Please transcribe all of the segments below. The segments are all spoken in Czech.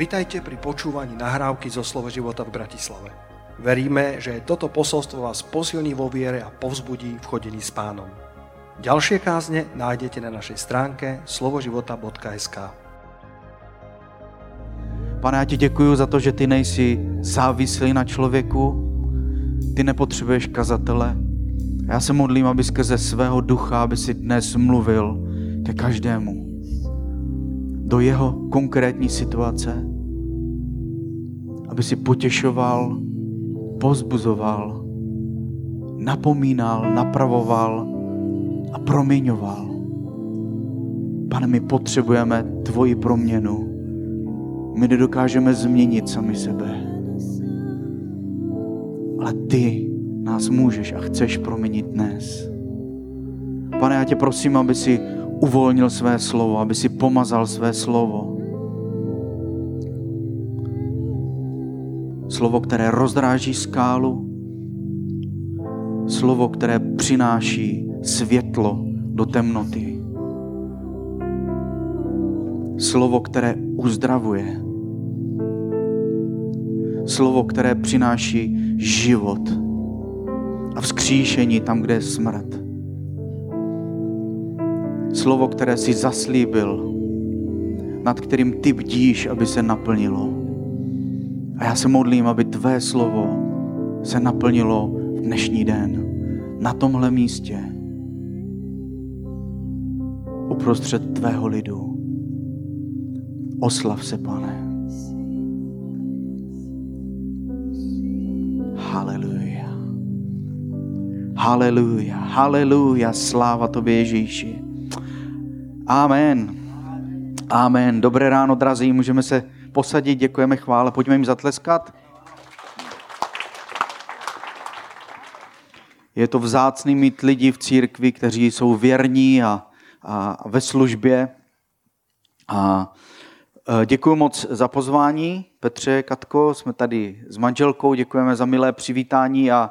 Vitajte pri počúvaní nahrávky zo Slovo života v Bratislave. Veríme, že toto posolstvo vás posilní vo viere a povzbudí v chodení s pánom. Ďalšie kázne nájdete na našej stránke slovoživota.sk Pane, já ti děkuji za to, že ty nejsi závislý na člověku, ty nepotřebuješ kazatele. Já se modlím, aby skrze svého ducha, aby si dnes mluvil ke každému do jeho konkrétní situace, aby si potěšoval, pozbuzoval, napomínal, napravoval a proměňoval. Pane, my potřebujeme tvoji proměnu. My nedokážeme změnit sami sebe. Ale ty nás můžeš a chceš proměnit dnes. Pane, já tě prosím, aby si uvolnil své slovo, aby si pomazal své slovo. Slovo, které rozdráží skálu, slovo, které přináší světlo do temnoty. Slovo, které uzdravuje. Slovo, které přináší život a vzkříšení tam, kde je smrt. Slovo, které si zaslíbil, nad kterým ty bdíš, aby se naplnilo. A já se modlím, aby tvé slovo se naplnilo v dnešní den, na tomhle místě, uprostřed tvého lidu. Oslav se, pane. Haleluja. Haleluja, haleluja, sláva tobě Ježíši. Amen. Amen. Dobré ráno, drazí, můžeme se posadit, děkujeme chvále, pojďme jim zatleskat. Je to vzácný mít lidi v církvi, kteří jsou věrní a, a ve službě. A e, děkuji moc za pozvání. Petře, Katko, jsme tady s manželkou, děkujeme za milé přivítání a,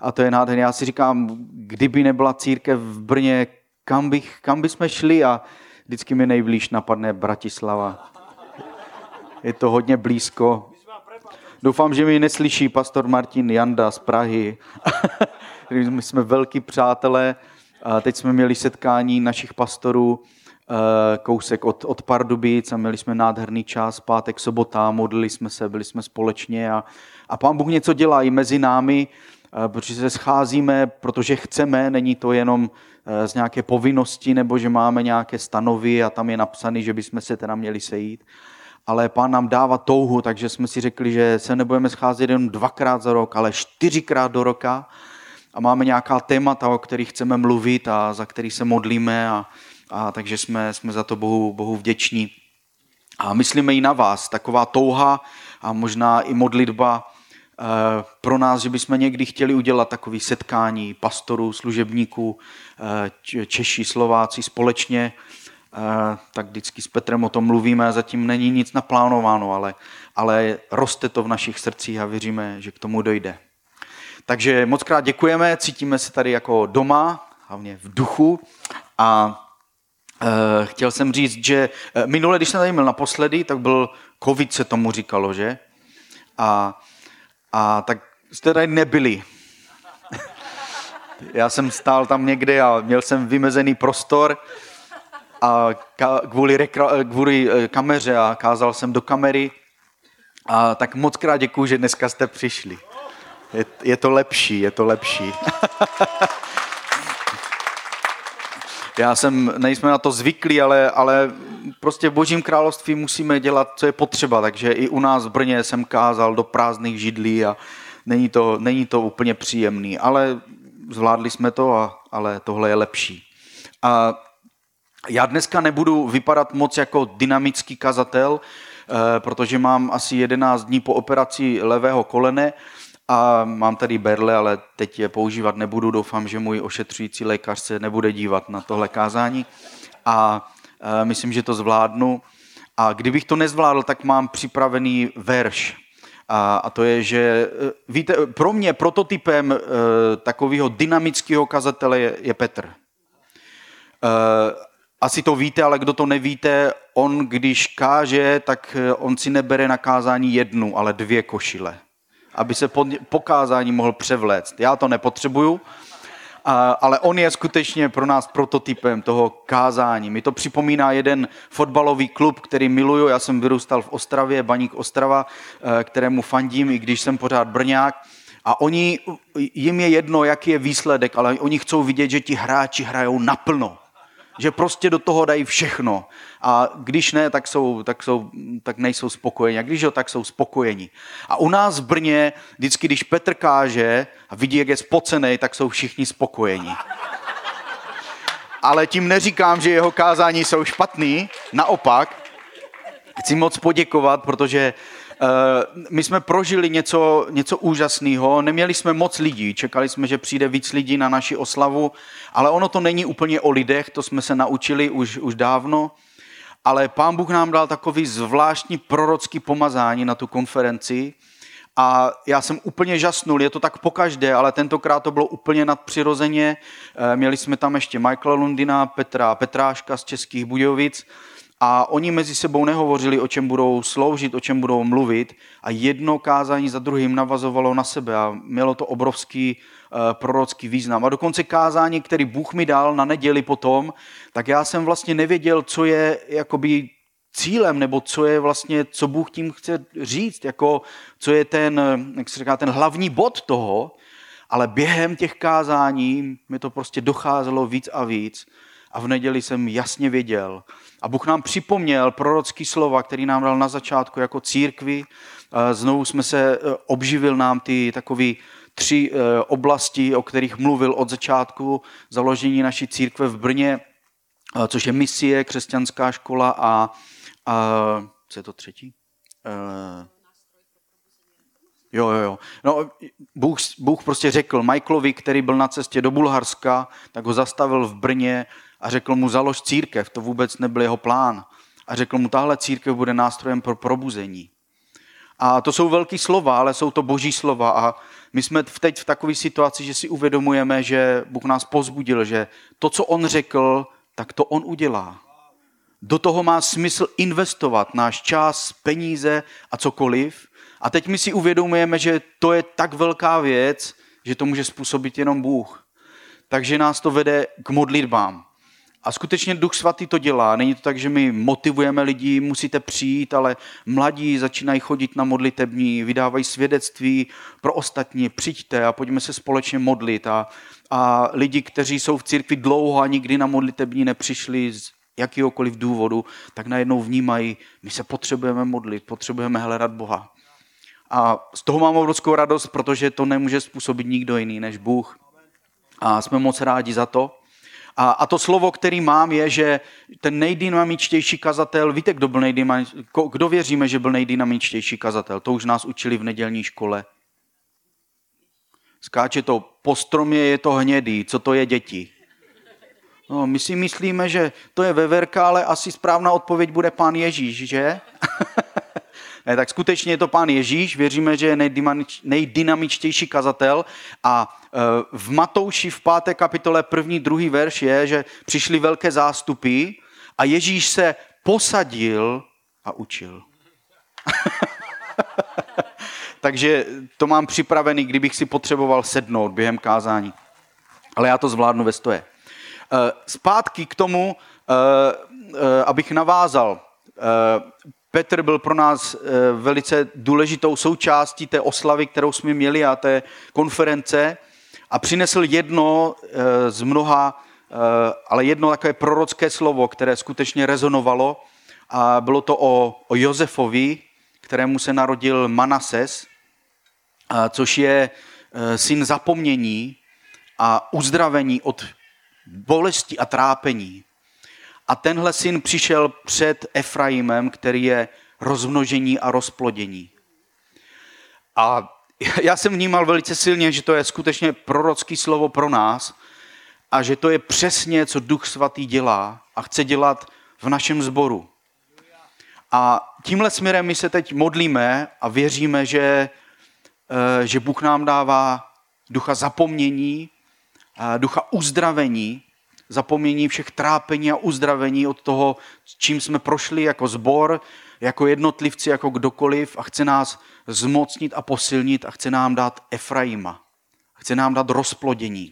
a to je nádherné. Já si říkám, kdyby nebyla církev v Brně, kam, bych, kam bychom šli a vždycky mi nejblíž napadne Bratislava. Je to hodně blízko. Doufám, že mi neslyší pastor Martin Janda z Prahy. My jsme velký přátelé. Teď jsme měli setkání našich pastorů eh, kousek od, od Pardubic a měli jsme nádherný čas, pátek, sobota, modlili jsme se, byli jsme společně a, a pán Bůh něco dělá i mezi námi, eh, protože se scházíme, protože chceme, není to jenom Eh, z nějaké povinnosti nebo že máme nějaké stanovy a tam je napsané, že bychom se teda měli sejít. Ale pán nám dává touhu, takže jsme si řekli, že se nebudeme scházet jen dvakrát za rok, ale čtyřikrát do roka a máme nějaká témata, o kterých chceme mluvit a za který se modlíme a, a takže jsme, jsme za to Bohu, Bohu vděční. A myslíme i na vás, taková touha a možná i modlitba Eh, pro nás, že bychom někdy chtěli udělat takové setkání pastorů, služebníků, eh, Češi, Slováci společně, tak vždycky s Petrem o tom mluvíme a zatím není nic naplánováno, ale, ale roste to v našich srdcích a věříme, že k tomu dojde. Takže moc krát děkujeme, cítíme se tady jako doma, hlavně v duchu a chtěl jsem říct, že minule, když jsem tady byl naposledy, tak byl covid, se tomu říkalo, že? A a tak jste tady nebyli. Já jsem stál tam někde a měl jsem vymezený prostor a kvůli, rekra, kvůli eh, kameře a kázal jsem do kamery. A tak moc krát děkuji, že dneska jste přišli. Je, je to lepší, je to lepší. Já jsem, nejsme na to zvyklí, ale, ale prostě v božím království musíme dělat, co je potřeba, takže i u nás v Brně jsem kázal do prázdných židlí a není to, není to úplně příjemný, ale zvládli jsme to, a, ale tohle je lepší. A já dneska nebudu vypadat moc jako dynamický kazatel, eh, protože mám asi 11 dní po operaci levého kolene, a mám tady berle, ale teď je používat nebudu. Doufám, že můj ošetřující lékař se nebude dívat na tohle kázání. A e, myslím, že to zvládnu. A kdybych to nezvládl, tak mám připravený verš. A, to je, že e, víte, pro mě prototypem takového dynamického kazatele je, Petr. Asi to víte, ale kdo to nevíte, on když káže, tak eh, on si nebere na kázání jednu, ale dvě košile, aby se po kázání mohl převléct. Já to nepotřebuju, ale on je skutečně pro nás prototypem toho kázání. Mi to připomíná jeden fotbalový klub, který miluju. Já jsem vyrůstal v Ostravě, Baník Ostrava, eh, kterému fandím, i když jsem pořád Brňák. A oni, jim je jedno, jaký je výsledek, ale oni chcou vidět, že ti hráči hrajou naplno že prostě do toho dají všechno. A když ne, tak, jsou, tak, jsou, tak nejsou spokojeni. A když jo, tak jsou spokojeni. A u nás v Brně, vždycky, když Petr káže a vidí, jak je spocený, tak jsou všichni spokojeni. Ale tím neříkám, že jeho kázání jsou špatný, naopak. Chci moc poděkovat, protože my jsme prožili něco, něco úžasného, neměli jsme moc lidí, čekali jsme, že přijde víc lidí na naši oslavu, ale ono to není úplně o lidech, to jsme se naučili už, už dávno, ale pán Bůh nám dal takový zvláštní prorocký pomazání na tu konferenci, a já jsem úplně žasnul, je to tak pokaždé, ale tentokrát to bylo úplně nadpřirozeně. Eh, měli jsme tam ještě Michaela Lundina, Petra Petráška z Českých Budějovic a oni mezi sebou nehovořili, o čem budou sloužit, o čem budou mluvit. A jedno kázání za druhým navazovalo na sebe a mělo to obrovský uh, prorocký význam. A dokonce kázání, který Bůh mi dal na neděli potom, tak já jsem vlastně nevěděl, co je jakoby cílem, nebo co je vlastně, co Bůh tím chce říct, jako co je ten, jak se říká, ten hlavní bod toho, ale během těch kázání mi to prostě docházelo víc a víc a v neděli jsem jasně věděl, a Bůh nám připomněl prorocký slova, který nám dal na začátku jako církvi. Znovu jsme se, e, obživil nám ty takové tři e, oblasti, o kterých mluvil od začátku založení naší církve v Brně, což je misie, křesťanská škola a, a co je to třetí? E, jo, jo, jo. No, Bůh, Bůh prostě řekl Michaelovi, který byl na cestě do Bulharska, tak ho zastavil v Brně a řekl mu, založ církev, to vůbec nebyl jeho plán. A řekl mu, tahle církev bude nástrojem pro probuzení. A to jsou velké slova, ale jsou to boží slova. A my jsme teď v takové situaci, že si uvědomujeme, že Bůh nás pozbudil, že to, co on řekl, tak to on udělá. Do toho má smysl investovat náš čas, peníze a cokoliv. A teď my si uvědomujeme, že to je tak velká věc, že to může způsobit jenom Bůh. Takže nás to vede k modlitbám. A skutečně Duch Svatý to dělá. Není to tak, že my motivujeme lidi, musíte přijít, ale mladí začínají chodit na modlitební, vydávají svědectví pro ostatní, přijďte a pojďme se společně modlit. A, a lidi, kteří jsou v církvi dlouho a nikdy na modlitební nepřišli z jakýhokoliv důvodu, tak najednou vnímají, my se potřebujeme modlit, potřebujeme hledat Boha. A z toho mám obrovskou radost, protože to nemůže způsobit nikdo jiný než Bůh. A jsme moc rádi za to. A, a to slovo, který mám, je, že ten nejdynamičtější kazatel, víte, kdo byl kdo věříme, že byl nejdynamičtější kazatel? To už nás učili v nedělní škole. Skáče to po stromě, je to hnědý. Co to je děti? No, my si myslíme, že to je veverka, ale asi správná odpověď bude pán Ježíš, že? Ne, tak skutečně je to pán Ježíš, věříme, že je nejdynamičtější kazatel a v Matouši v páté kapitole první, druhý verš je, že přišly velké zástupy a Ježíš se posadil a učil. Takže to mám připravený, kdybych si potřeboval sednout během kázání. Ale já to zvládnu ve stoje. E, zpátky k tomu, e, abych navázal. Petr byl pro nás eh, velice důležitou součástí té oslavy, kterou jsme měli a té konference a přinesl jedno eh, z mnoha, eh, ale jedno takové prorocké slovo, které skutečně rezonovalo a bylo to o, o Josefovi, kterému se narodil Manases, což je syn zapomnění a uzdravení od bolesti a trápení. A tenhle syn přišel před Efraimem, který je rozmnožení a rozplodění. A já jsem vnímal velice silně, že to je skutečně prorocký slovo pro nás a že to je přesně, co Duch Svatý dělá a chce dělat v našem sboru. A tímhle směrem my se teď modlíme a věříme, že, eh, že Bůh nám dává ducha zapomnění, ducha uzdravení zapomnění všech trápení a uzdravení od toho, čím jsme prošli jako zbor, jako jednotlivci, jako kdokoliv a chce nás zmocnit a posilnit a chce nám dát Efraima. Chce nám dát rozplodění.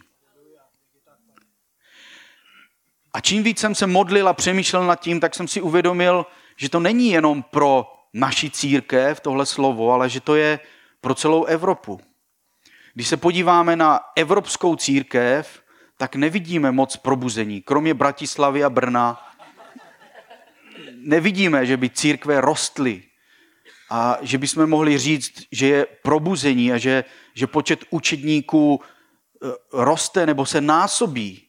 A čím víc jsem se modlil a přemýšlel nad tím, tak jsem si uvědomil, že to není jenom pro naši církev, tohle slovo, ale že to je pro celou Evropu. Když se podíváme na evropskou církev, tak nevidíme moc probuzení. Kromě Bratislavy a Brna nevidíme, že by církve rostly a že bychom mohli říct, že je probuzení a že, že počet učedníků eh, roste nebo se násobí.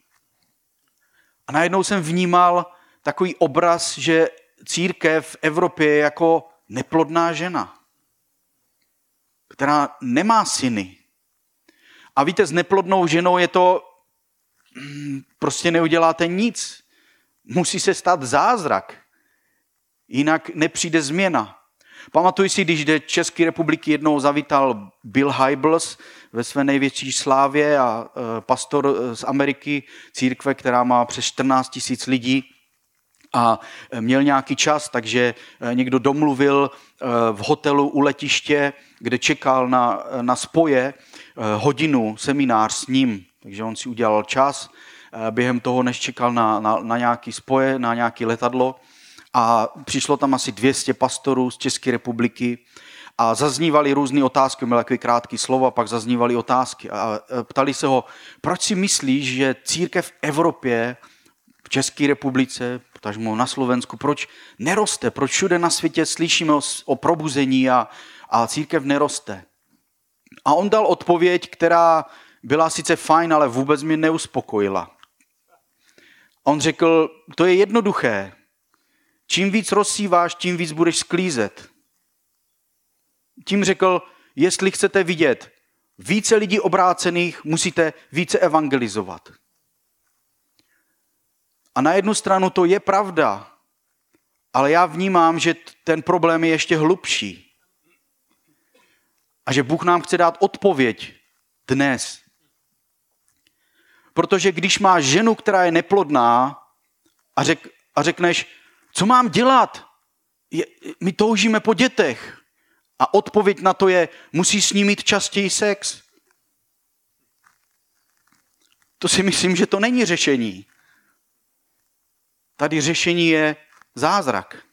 A najednou jsem vnímal takový obraz, že církev v Evropě je jako neplodná žena, která nemá syny. A víte, s neplodnou ženou je to, mm, prostě neuděláte nic. Musí se stát zázrak, jinak nepřijde změna. Pamatuji si, když do České republiky jednou zavítal Bill Hybels ve své největší slávě a e, pastor z Ameriky, církve, která má přes 14 tisíc lidí, a měl nějaký čas, takže e, někdo domluvil e, v hotelu u letiště, kde čekal na, na spoje hodinu seminář s ním. Takže on si udělal čas, během toho, než čekal na, na, na nějaký spoje, na nějaké letadlo a přišlo tam asi 200 pastorů z České republiky a zaznívaly různé otázky, měl takový krátký slovo a pak zaznívaly otázky a ptali se ho, proč si myslíš, že církev v Evropě, v České republice, potažmo na Slovensku, proč neroste, proč všude na světě slyšíme o, o probuzení a, a církev neroste. A on dal odpověď, která byla sice fajn, ale vůbec mě neuspokojila. On řekl, to je jednoduché, Čím víc rozsíváš, tím víc budeš sklízet. Tím řekl, jestli chcete vidět více lidí obrácených, musíte více evangelizovat. A na jednu stranu to je pravda, ale já vnímám, že ten problém je ještě hlubší. A že Bůh nám chce dát odpověď dnes. Protože když máš ženu, která je neplodná a, řek, a řekneš, co mám dělat? Je, my toužíme po dětech. A odpověď na to je, musí s ní mít častěji sex. To si myslím, že to není řešení. Tady řešení je zázrak.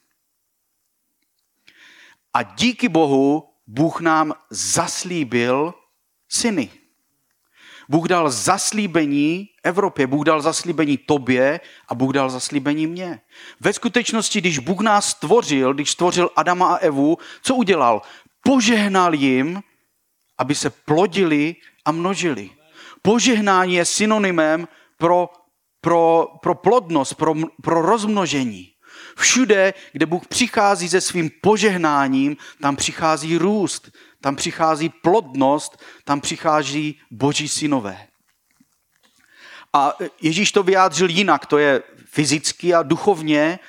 A díky Bohu Bůh nám zaslíbil syny. Bůh dal zaslíbení Evropě, Bůh dal zaslíbení tobě a Bůh dal zaslíbení mně. Ve skutečnosti, když Bůh nás stvořil, když stvořil Adama a Evu, co udělal? Požehnal jim, aby se plodili a množili. Požehnání je synonymem pro, pro, pro plodnost, pro, pro rozmnožení. Všude, kde Bůh přichází se svým požehnáním, tam přichází růst, tam přichází plodnost, tam přichází boží synové. A Ježíš to vyjádřil jinak, to je fyzicky a duchovně.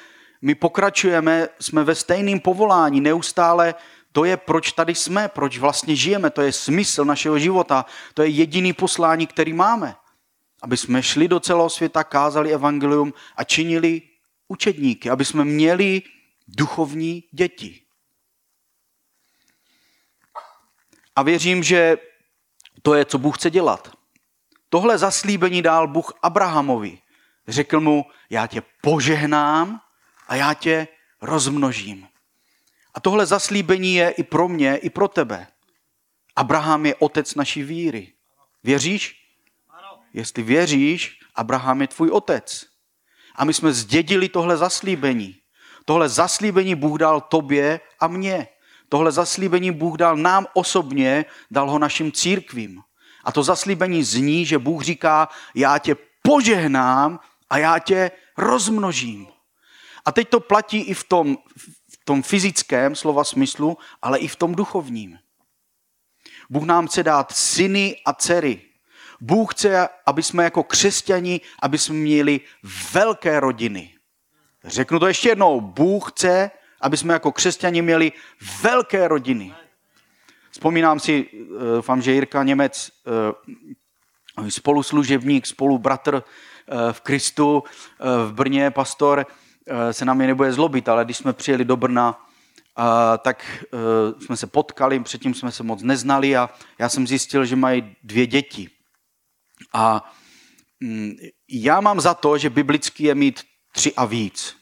My pokračujeme, jsme ve stejném povolání, neustále to je, proč tady jsme, proč vlastně žijeme, to je smysl našeho života, to je jediný poslání, který máme. Aby jsme šli do celého světa, kázali evangelium a činili učedníky, aby jsme měli duchovní děti. A věřím, že to je, co Bůh chce dělat. Tohle zaslíbení dál Bůh Abrahamovi. Řekl mu, já tě požehnám a já tě rozmnožím. A tohle zaslíbení je i pro mě, i pro tebe. Abraham je otec naší víry. Věříš? Jestli věříš, Abraham je tvůj otec. A my jsme zdědili tohle zaslíbení. Tohle zaslíbení Bůh dal tobě a mně. Tohle zaslíbení Bůh dal nám osobně, dal ho našim církvím. A to zaslíbení zní, že Bůh říká, já tě požehnám a já tě rozmnožím. A teď to platí i v tom, v tom fyzickém slova smyslu, ale i v tom duchovním. Bůh nám chce dát syny a dcery. Bůh chce, aby jsme jako křesťani, aby jsme měli velké rodiny. Řeknu to ještě jednou. Bůh chce, aby jsme jako křesťani měli velké rodiny. Vzpomínám si, doufám, že Jirka Němec, eh, spoluslužebník, spolubratr eh, v Kristu v Brně, pastor se na mě nebude zlobit, ale když jsme přijeli do Brna, tak jsme se potkali, předtím jsme se moc neznali a já jsem zjistil, že mají dvě děti. A mm, já mám za to, že biblický je mít tři a víc.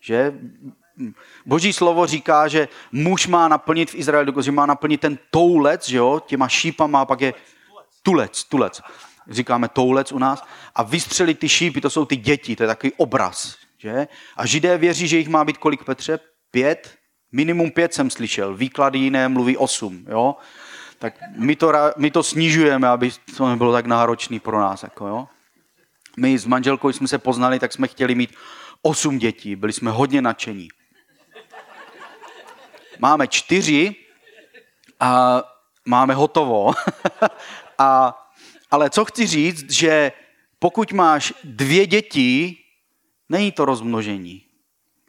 Že Boží slovo říká, že muž má naplnit v Izraeli, že má naplnit ten toulec, že jo, těma šípama, a pak je tulec, tulec. Říkáme toulec u nás. A vystřelit ty šípy, to jsou ty děti, to je takový obraz. Že? A židé věří, že jich má být kolik, Petře? Pět? Minimum pět jsem slyšel. Výklady jiné mluví osm. Jo? Tak my to, my to snižujeme, aby to nebylo tak náročný pro nás. Jako, jo? My s manželkou jsme se poznali, tak jsme chtěli mít osm dětí. Byli jsme hodně nadšení. Máme čtyři a máme hotovo. a, ale co chci říct, že pokud máš dvě děti, není to rozmnožení.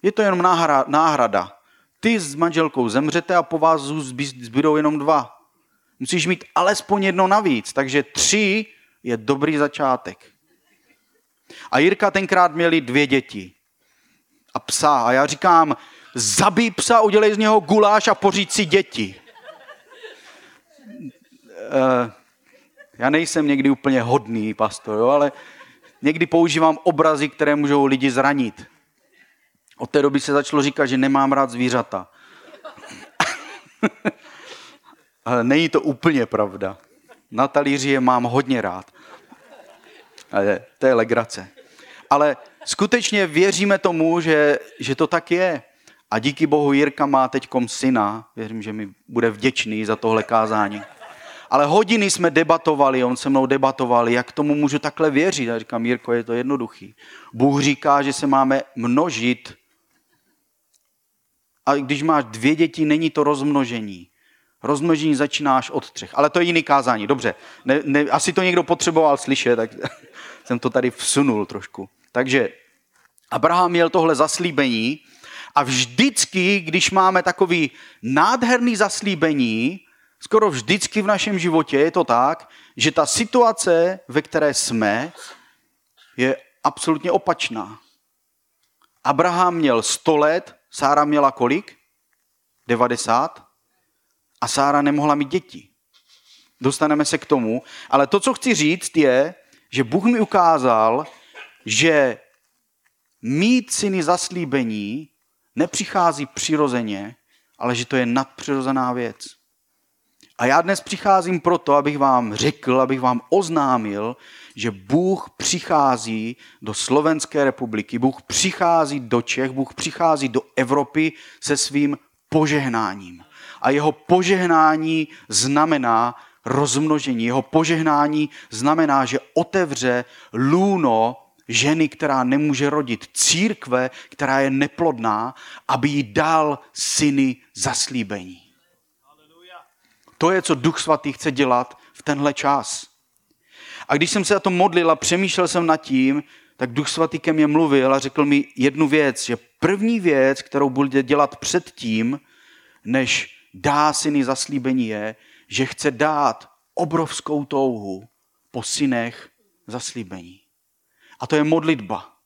Je to jenom náhrada. Ty s manželkou zemřete a po vás zbydou jenom dva. Musíš mít alespoň jedno navíc, takže tři je dobrý začátek. A Jirka tenkrát měli dvě děti a psa. A já říkám, zabij psa, udělej z něho guláš a poříď si děti. Uh, já nejsem někdy úplně hodný pastor, jo, ale někdy používám obrazy, které můžou lidi zranit. Od té doby se začalo říkat, že nemám rád zvířata. ale není to úplně pravda. Na talíři je mám hodně rád. Ale to je legrace. Ale skutečně věříme tomu, že, že to tak je. A díky Bohu Jirka má teď syna. Věřím, že mi bude vděčný za tohle kázání. Ale hodiny jsme debatovali, on se mnou debatoval, jak tomu můžu takhle věřit. Já říkám, Jirko, je to jednoduchý. Bůh říká, že se máme množit. A když máš dvě děti, není to rozmnožení. Rozmnožení začínáš od třech. Ale to je jiný kázání, dobře. Ne, ne, asi to někdo potřeboval slyšet, tak jsem to tady vsunul trošku. Takže Abraham měl tohle zaslíbení a vždycky, když máme takový nádherný zaslíbení, skoro vždycky v našem životě je to tak, že ta situace, ve které jsme, je absolutně opačná. Abraham měl 100 let, Sára měla kolik? 90. A Sára nemohla mít děti. Dostaneme se k tomu. Ale to, co chci říct, je, že Bůh mi ukázal, že mít syny zaslíbení nepřichází přirozeně, ale že to je nadpřirozená věc. A já dnes přicházím proto, abych vám řekl, abych vám oznámil, že Bůh přichází do Slovenské republiky, Bůh přichází do Čech, Bůh přichází do Evropy se svým požehnáním. A jeho požehnání znamená rozmnožení. Jeho požehnání znamená, že otevře lůno ženy, která nemůže rodit, církve, která je neplodná, aby jí dal syny zaslíbení. To je, co Duch Svatý chce dělat v tenhle čas. A když jsem se za to modlil a přemýšlel jsem nad tím, tak Duch Svatý ke mně mluvil a řekl mi jednu věc, že první věc, kterou bude dělat předtím, než dá syny zaslíbení, je, že chce dát obrovskou touhu po synech zaslíbení. A to je modlitba.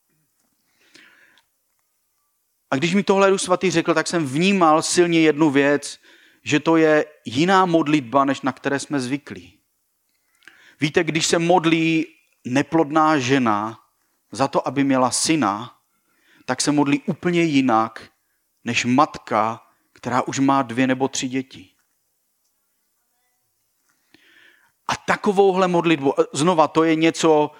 A když mi tohle Duch Svatý řekl, tak jsem vnímal silně jednu věc, že to je jiná modlitba, než na které jsme zvyklí. Víte, když se modlí neplodná žena za to, aby měla syna, tak se modlí úplně jinak, než matka, která už má dvě nebo tři děti. A takovouhle modlitbu, znova, to je něco,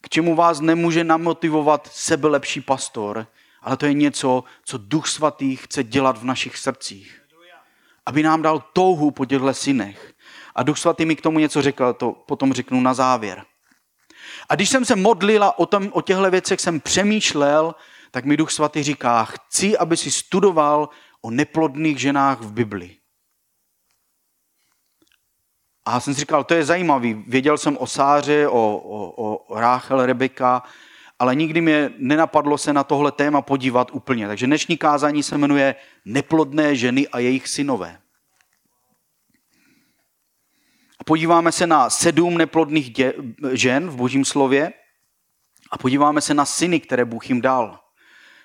k čemu vás nemůže namotivovat sebelepší pastor, ale to je něco, co Duch Svatý chce dělat v našich srdcích. Aby nám dal touhu po těchto synech. A Duch Svatý mi k tomu něco řekl, to potom řeknu na závěr. A když jsem se modlila o, tom, o těchto věcech, jsem přemýšlel, tak mi Duch Svatý říká, chci, aby si studoval o neplodných ženách v Bibli. A jsem si říkal, to je zajímavý. Věděl jsem o Sáře, o, o, o Ráchel, Rebeka, ale nikdy mě nenapadlo se na tohle téma podívat úplně. Takže dnešní kázání se jmenuje Neplodné ženy a jejich synové. A podíváme se na sedm neplodných dě, žen v božím slově. A podíváme se na syny, které Bůh jim dal.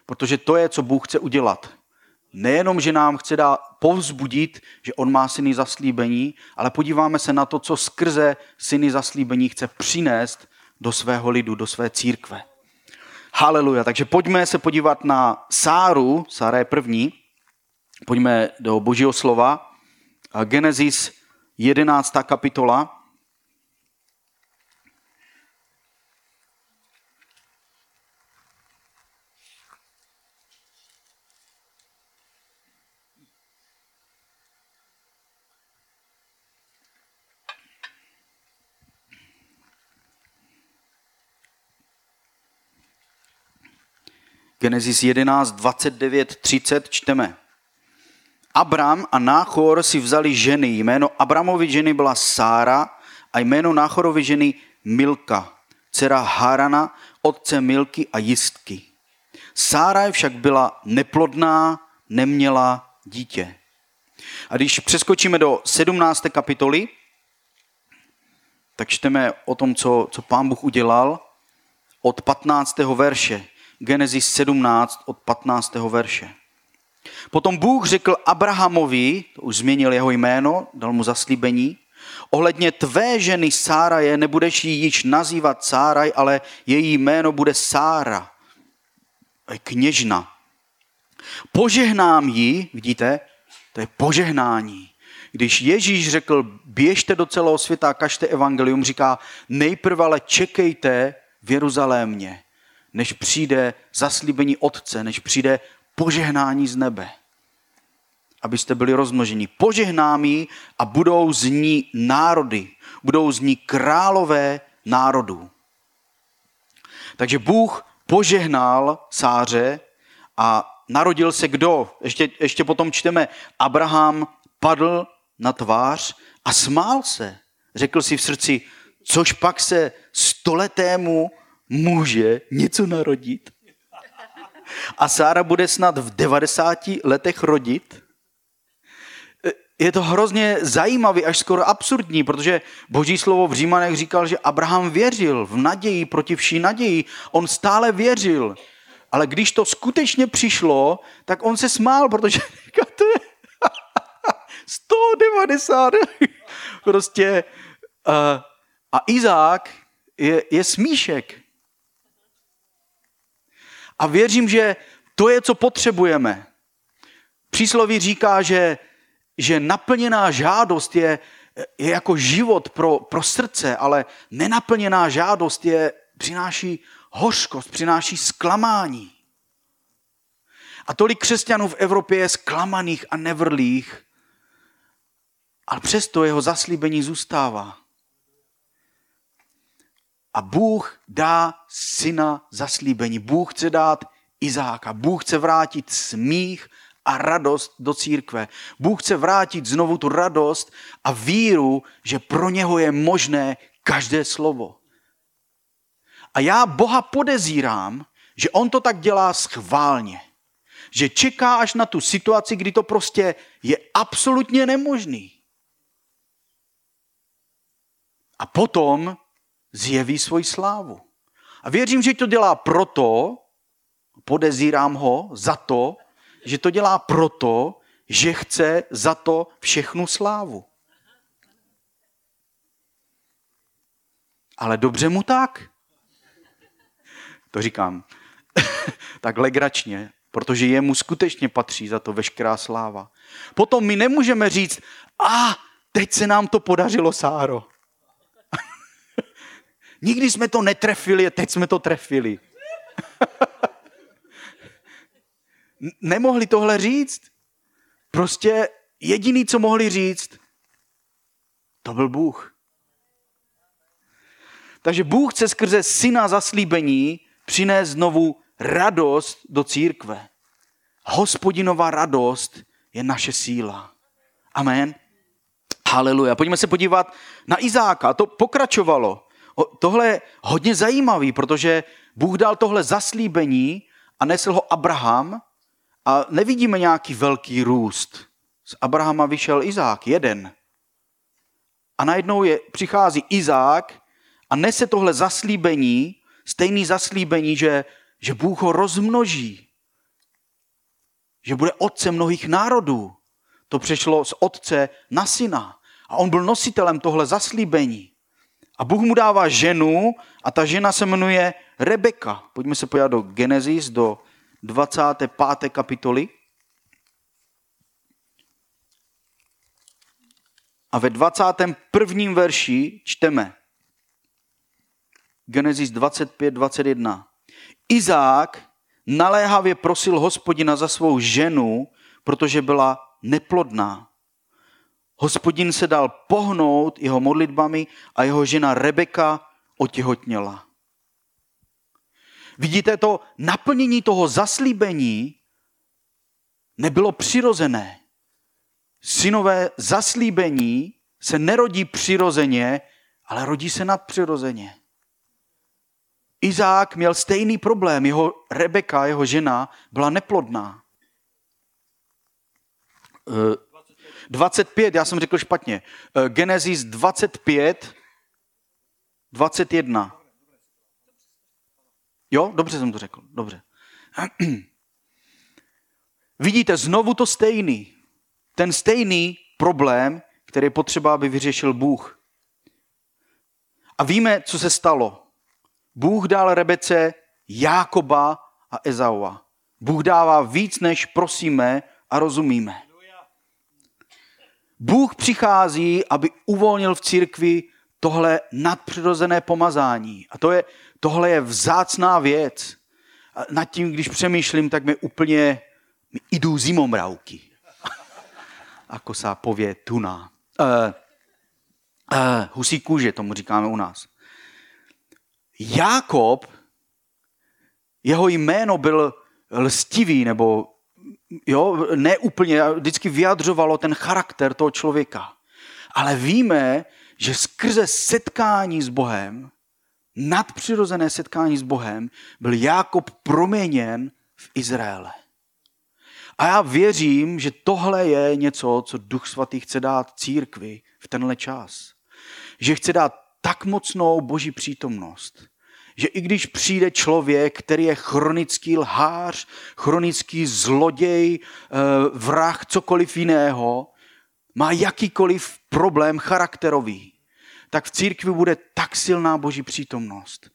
Protože to je, co Bůh chce udělat. Nejenom, že nám chce dát povzbudit, že on má syny zaslíbení, ale podíváme se na to, co skrze syny zaslíbení chce přinést do svého lidu, do své církve. Haleluja. Takže pojďme se podívat na Sáru, Sára je první. Pojďme do božího slova. Genesis 11. kapitola. Genesis 11, 29, 30 čteme. Abram a Náchor si vzali ženy. Jméno Abramovi ženy byla Sára a jméno Náchorovi ženy Milka, dcera Harana, otce Milky a Jistky. Sára však byla neplodná, neměla dítě. A když přeskočíme do 17. kapitoly, tak čteme o tom, co, co pán Bůh udělal od 15. verše. Genesis 17 od 15. verše. Potom Bůh řekl Abrahamovi, to už změnil jeho jméno, dal mu zaslíbení, ohledně tvé ženy Sáraje nebudeš ji již nazývat Sáraj, ale její jméno bude Sára, kněžna. Požehnám ji, vidíte, to je požehnání. Když Ježíš řekl, běžte do celého světa a kažte evangelium, říká, nejprve ale čekejte v Jeruzalémě než přijde zaslíbení Otce, než přijde požehnání z nebe. Abyste byli rozmnoženi. Požehnámi a budou z ní národy. Budou z ní králové národů. Takže Bůh požehnal Sáře a narodil se kdo? Ještě, ještě potom čteme, Abraham padl na tvář a smál se. Řekl si v srdci, což pak se stoletému může něco narodit a Sára bude snad v 90 letech rodit. Je to hrozně zajímavý, až skoro absurdní, protože boží slovo v Římanech říkal, že Abraham věřil v naději proti vší naději. On stále věřil. Ale když to skutečně přišlo, tak on se smál, protože to je 190. prostě. A Izák je, je smíšek. A věřím, že to je, co potřebujeme. Přísloví říká, že, že naplněná žádost je, je jako život pro, pro srdce, ale nenaplněná žádost je, přináší hořkost, přináší zklamání. A tolik křesťanů v Evropě je zklamaných a nevrlých, ale přesto jeho zaslíbení zůstává. A Bůh dá syna zaslíbení. Bůh chce dát Izáka. Bůh chce vrátit smích a radost do církve. Bůh chce vrátit znovu tu radost a víru, že pro něho je možné každé slovo. A já Boha podezírám, že on to tak dělá schválně. Že čeká až na tu situaci, kdy to prostě je absolutně nemožný. A potom zjeví svoji slávu. A věřím, že to dělá proto, podezírám ho za to, že to dělá proto, že chce za to všechnu slávu. Ale dobře mu tak. To říkám tak legračně, protože jemu skutečně patří za to veškerá sláva. Potom my nemůžeme říct, a teď se nám to podařilo, Sáro. Nikdy jsme to netrefili, teď jsme to trefili. Nemohli tohle říct. Prostě jediný, co mohli říct, to byl Bůh. Takže Bůh chce skrze syna zaslíbení přinést znovu radost do církve. Hospodinová radost je naše síla. Amen. Haleluja. Pojďme se podívat na Izáka. To pokračovalo. Tohle je hodně zajímavý, protože Bůh dal tohle zaslíbení a nesl ho Abraham a nevidíme nějaký velký růst. Z Abrahama vyšel Izák, jeden. A najednou je, přichází Izák a nese tohle zaslíbení stejný zaslíbení, že, že Bůh ho rozmnoží, že bude otcem mnohých národů. To přešlo z otce na syna. A on byl nositelem tohle zaslíbení. A Bůh mu dává ženu a ta žena se jmenuje Rebeka. Pojďme se podívat do Genesis, do 25. kapitoly. A ve 21. verši čteme Genesis 25, 21. Izák naléhavě prosil hospodina za svou ženu, protože byla neplodná. Hospodin se dal pohnout jeho modlitbami a jeho žena Rebeka otěhotněla. Vidíte to, naplnění toho zaslíbení nebylo přirozené. Synové zaslíbení se nerodí přirozeně, ale rodí se nadpřirozeně. Izák měl stejný problém. Jeho Rebeka, jeho žena, byla neplodná. 25, já jsem řekl špatně. Eh, Genesis 25, 21. Jo, dobře jsem to řekl, dobře. Vidíte, znovu to stejný. Ten stejný problém, který je potřeba, aby vyřešil Bůh. A víme, co se stalo. Bůh dal Rebece Jákoba a Ezaua. Bůh dává víc, než prosíme a rozumíme. Bůh přichází, aby uvolnil v církvi tohle nadpřirozené pomazání. A to je, tohle je vzácná věc. A nad tím, když přemýšlím, tak mi úplně mi idou zimomrauky. Ako se pově tuna. Uh, uh, husí kůže, tomu říkáme u nás. Jákob, jeho jméno byl lstivý, nebo jo, ne úplně, vždycky vyjadřovalo ten charakter toho člověka. Ale víme, že skrze setkání s Bohem, nadpřirozené setkání s Bohem, byl Jákob proměněn v Izraele. A já věřím, že tohle je něco, co Duch Svatý chce dát církvi v tenhle čas. Že chce dát tak mocnou boží přítomnost, že i když přijde člověk, který je chronický lhář, chronický zloděj, eh, vrah, cokoliv jiného, má jakýkoliv problém charakterový, tak v církvi bude tak silná boží přítomnost,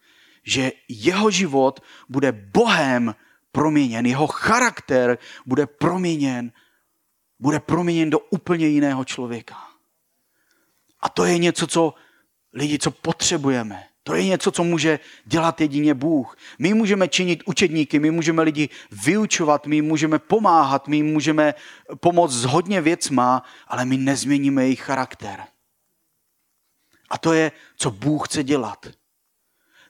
že jeho život bude Bohem proměněn, jeho charakter bude proměněn, bude proměněn do úplně jiného člověka. A to je něco, co lidi, co potřebujeme. To je něco, co může dělat jedině Bůh. My můžeme činit učedníky, my můžeme lidi vyučovat, my můžeme pomáhat, my můžeme pomoct s hodně věcma, ale my nezměníme jejich charakter. A to je, co Bůh chce dělat.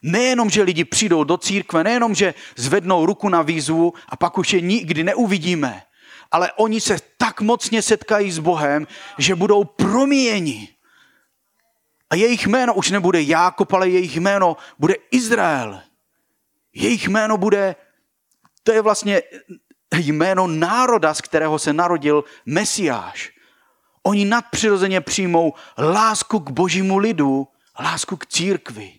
Nejenom, že lidi přijdou do církve, nejenom, že zvednou ruku na výzvu a pak už je nikdy neuvidíme, ale oni se tak mocně setkají s Bohem, že budou proměněni a jejich jméno už nebude Jákob, ale jejich jméno bude Izrael. Jejich jméno bude, to je vlastně jméno národa, z kterého se narodil Mesiáš. Oni nadpřirozeně přijmou lásku k božímu lidu, lásku k církvi.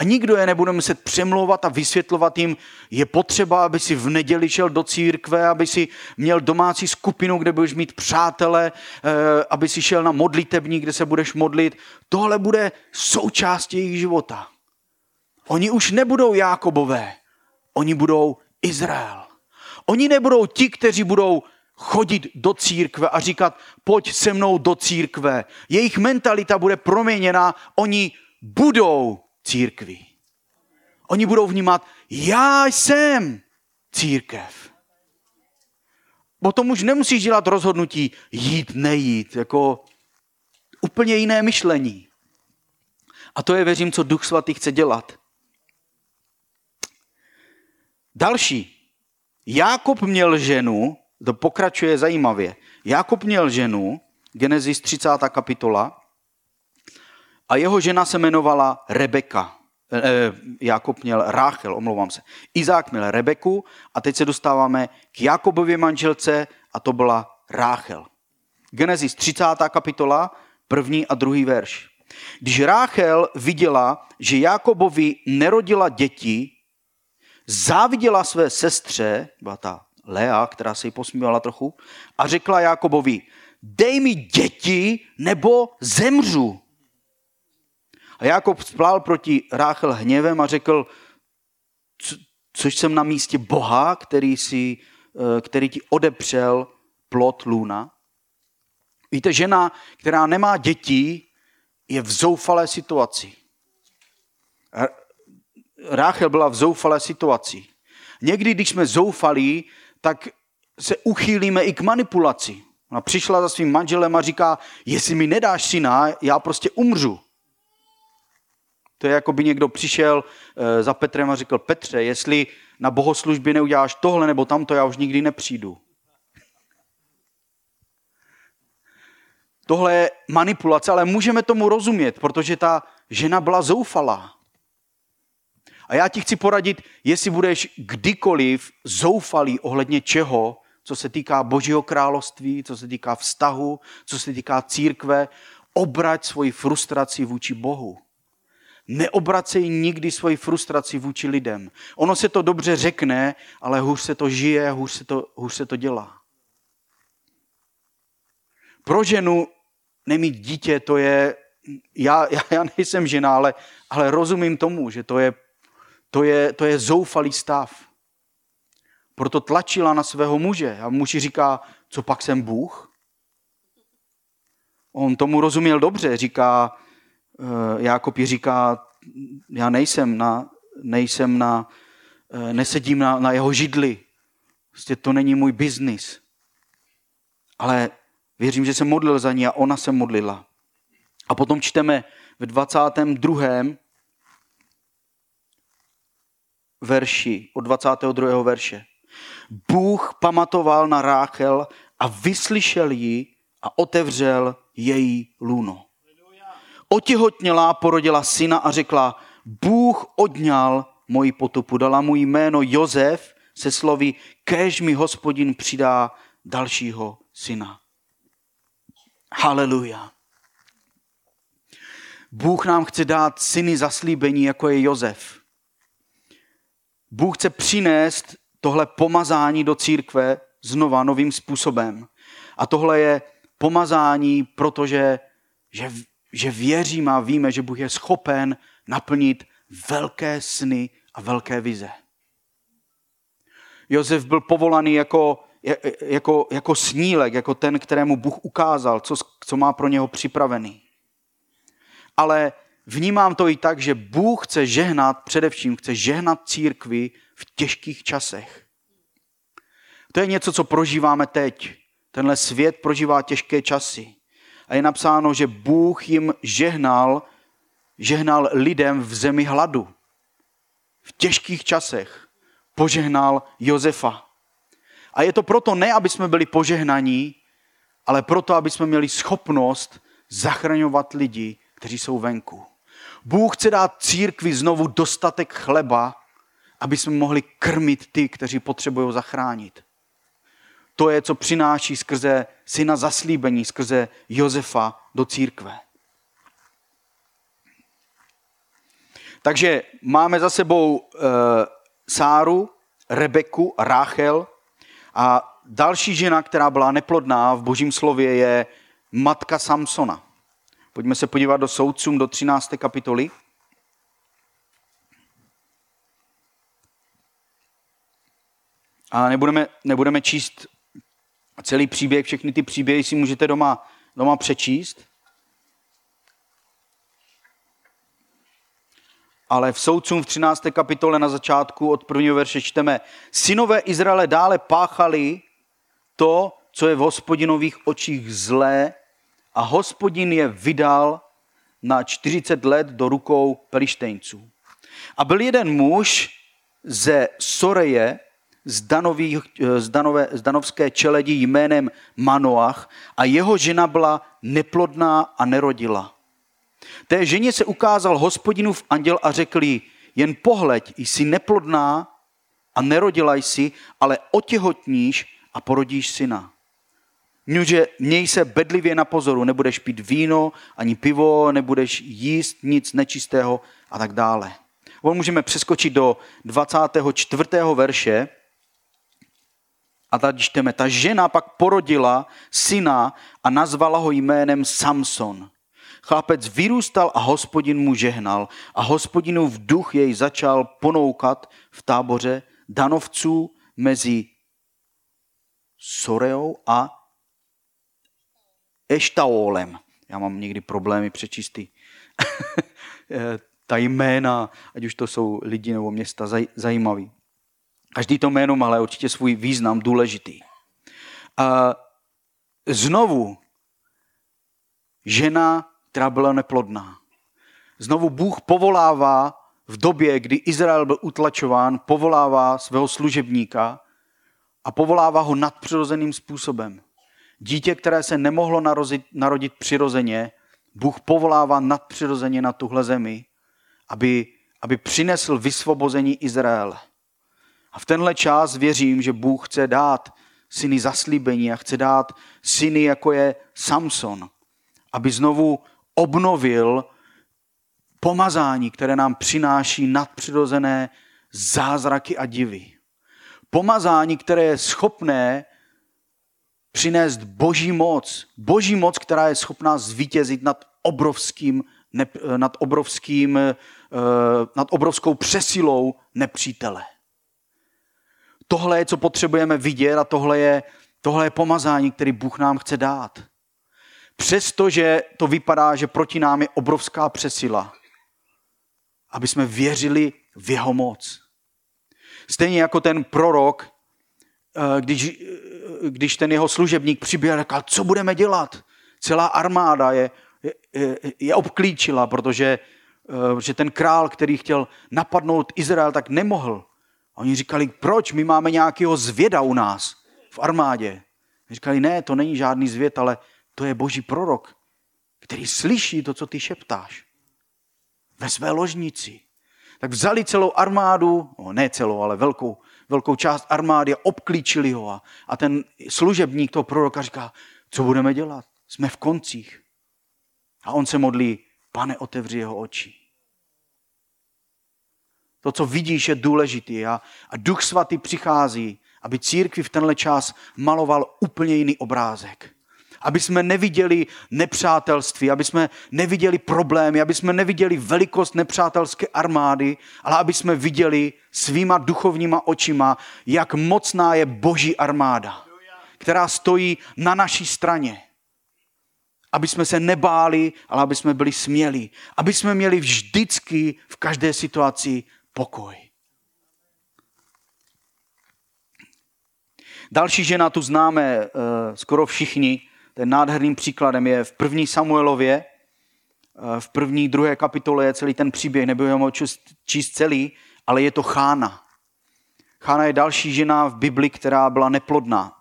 A nikdo je nebude muset přemlouvat a vysvětlovat jim, je potřeba, aby si v neděli šel do církve, aby si měl domácí skupinu, kde budeš mít přátele, eh, aby si šel na modlitební, kde se budeš modlit. Tohle bude součástí jejich života. Oni už nebudou Jákobové, oni budou Izrael. Oni nebudou ti, kteří budou chodit do církve a říkat, pojď se mnou do církve. Jejich mentalita bude proměněna, oni budou církví. Oni budou vnímat, já jsem církev. Potom už nemusíš dělat rozhodnutí jít, nejít, jako úplně jiné myšlení. A to je, věřím, co Duch Svatý chce dělat. Další. Jákob měl ženu, to pokračuje zajímavě. Jákob měl ženu, Genesis 30. kapitola, a jeho žena se jmenovala Rebeka. E, Jakob měl Ráchel, omlouvám se. Izák měl Rebeku a teď se dostáváme k Jakobově manželce a to byla Ráchel. Genesis 30. kapitola, první a druhý verš. Když Ráchel viděla, že Jakobovi nerodila děti, záviděla své sestře, byla ta Lea, která se jí posmívala trochu, a řekla Jakobovi, dej mi děti, nebo zemřu. A Jakob splál proti Ráchel hněvem a řekl, co, což jsem na místě Boha, který, si, eh, který ti odepřel plot luna. Víte, žena, která nemá dětí, je v zoufalé situaci. Ráchel byla v zoufalé situaci. Někdy, když jsme zoufalí, tak se uchýlíme i k manipulaci. Ona přišla za svým manželem a říká, jestli mi nedáš syna, já prostě umřu. To je jako by někdo přišel eh, za Petrem a řekl, Petře, jestli na bohoslužbě neuděláš tohle nebo tamto, já už nikdy nepřijdu. Tohle je manipulace, ale můžeme tomu rozumět, protože ta žena byla zoufalá. A já ti chci poradit, jestli budeš kdykoliv zoufalý ohledně čeho, co se týká Božího království, co se týká vztahu, co se týká církve, obrať svoji frustraci vůči Bohu. Neobracej nikdy svoji frustraci vůči lidem. Ono se to dobře řekne, ale hůř se to žije, hůř se to, hůř se to dělá. Pro ženu nemít dítě, to je, já, já, já nejsem žena, ale, ale rozumím tomu, že to je, to, je, to je zoufalý stav. Proto tlačila na svého muže a muž říká, co pak jsem Bůh? On tomu rozuměl dobře, říká, Jákob ji říká, já nejsem na, nejsem na, eh, nesedím na, na jeho židli. Prostě to není můj biznis. Ale věřím, že se modlil za ní a ona se modlila. A potom čteme v 22. verši, od 22. verše. Bůh pamatoval na Ráchel a vyslyšel ji a otevřel její luno otěhotněla, porodila syna a řekla, Bůh odňal moji potupu, dala mu jméno Jozef se slovy, kéž mi hospodin přidá dalšího syna. Haleluja. Bůh nám chce dát syny zaslíbení, jako je Jozef. Bůh chce přinést tohle pomazání do církve znova novým způsobem. A tohle je pomazání, protože že že věříme a víme, že Bůh je schopen naplnit velké sny a velké vize. Josef byl povolaný jako, jako, jako snílek, jako ten, kterému Bůh ukázal, co, co má pro něho připravený. Ale vnímám to i tak, že Bůh chce žehnat, především chce žehnat církvi v těžkých časech. To je něco, co prožíváme teď. Tenhle svět prožívá těžké časy a je napsáno, že Bůh jim žehnal, žehnal lidem v zemi hladu. V těžkých časech požehnal Josefa. A je to proto ne, aby jsme byli požehnaní, ale proto, aby jsme měli schopnost zachraňovat lidi, kteří jsou venku. Bůh chce dát církvi znovu dostatek chleba, aby jsme mohli krmit ty, kteří potřebují zachránit. To je, co přináší skrze syna zaslíbení, skrze Josefa do církve. Takže máme za sebou e, Sáru, Rebeku Ráchel a další žena, která byla neplodná v božím slově, je matka Samsona. Pojďme se podívat do soudcům do 13. kapitoly. A nebudeme, nebudeme číst a celý příběh, všechny ty příběhy si můžete doma, doma přečíst. Ale v soudcům v 13. kapitole na začátku od prvního verše čteme, synové Izraele dále páchali to, co je v hospodinových očích zlé a hospodin je vydal na 40 let do rukou pelištejnců. A byl jeden muž ze Soreje, z, danový, z, danové, z danovské čeledi jménem Manoach a jeho žena byla neplodná a nerodila. Té ženě se ukázal hospodinův anděl a řekl jí, jen pohleď, jsi neplodná a nerodila jsi, ale otěhotníš a porodíš syna. Nuže, měj se bedlivě na pozoru, nebudeš pít víno, ani pivo, nebudeš jíst nic nečistého a tak dále. On můžeme přeskočit do 24. verše a tady čteme, ta žena pak porodila syna a nazvala ho jménem Samson. Chlapec vyrůstal a hospodin mu žehnal a hospodinův duch jej začal ponoukat v táboře danovců mezi Soreou a Eštaolem. Já mám někdy problémy přečíst ty, ta jména, ať už to jsou lidi nebo města, zaj, zajímavý. Každý to jméno má ale určitě svůj význam důležitý. A znovu žena, která byla neplodná. Znovu Bůh povolává v době, kdy Izrael byl utlačován, povolává svého služebníka a povolává ho nadpřirozeným způsobem. Dítě, které se nemohlo narodit, narodit přirozeně, Bůh povolává nadpřirozeně na tuhle zemi, aby, aby přinesl vysvobození Izraele. A v tenhle čas věřím, že Bůh chce dát syny zaslíbení a chce dát syny, jako je Samson, aby znovu obnovil pomazání, které nám přináší nadpřirozené zázraky a divy. Pomazání, které je schopné přinést boží moc. Boží moc, která je schopná zvítězit nad obrovským, nad obrovským, eh, nad obrovskou přesilou nepřítele. Tohle je, co potřebujeme vidět a tohle je, tohle je pomazání, který Bůh nám chce dát. Přestože to vypadá, že proti nám je obrovská přesila, aby jsme věřili v jeho moc. Stejně jako ten prorok, eh, když, eh, když ten jeho služebník přiběhl říkal, co budeme dělat? Celá armáda je, je, je obklíčila, protože eh, že ten král, který chtěl napadnout Izrael, tak nemohl. Oni říkali, proč? My máme nějakého zvěda u nás v armádě. Říkali, ne, to není žádný zvěd, ale to je boží prorok, který slyší to, co ty šeptáš. Ve své ložnici. Tak vzali celou armádu, no ne celou, ale velkou, velkou část armády a obklíčili ho. A, a ten služebník toho proroka říká, co budeme dělat? Jsme v koncích. A on se modlí, pane, otevři jeho oči. To, co vidíš, je důležitý. A, a Duch Svatý přichází, aby církvi v tenhle čas maloval úplně jiný obrázek. Aby jsme neviděli nepřátelství, aby jsme neviděli problémy, aby jsme neviděli velikost nepřátelské armády, ale aby jsme viděli svýma duchovníma očima, jak mocná je boží armáda, která stojí na naší straně. Aby jsme se nebáli, ale aby jsme byli smělí. Aby jsme měli vždycky v každé situaci pokoj. Další žena tu známe uh, skoro všichni. Ten nádherným příkladem je v první Samuelově, uh, v první, druhé kapitole je celý ten příběh, nebudeme ho číst celý, ale je to Chána. Chána je další žena v Bibli, která byla neplodná.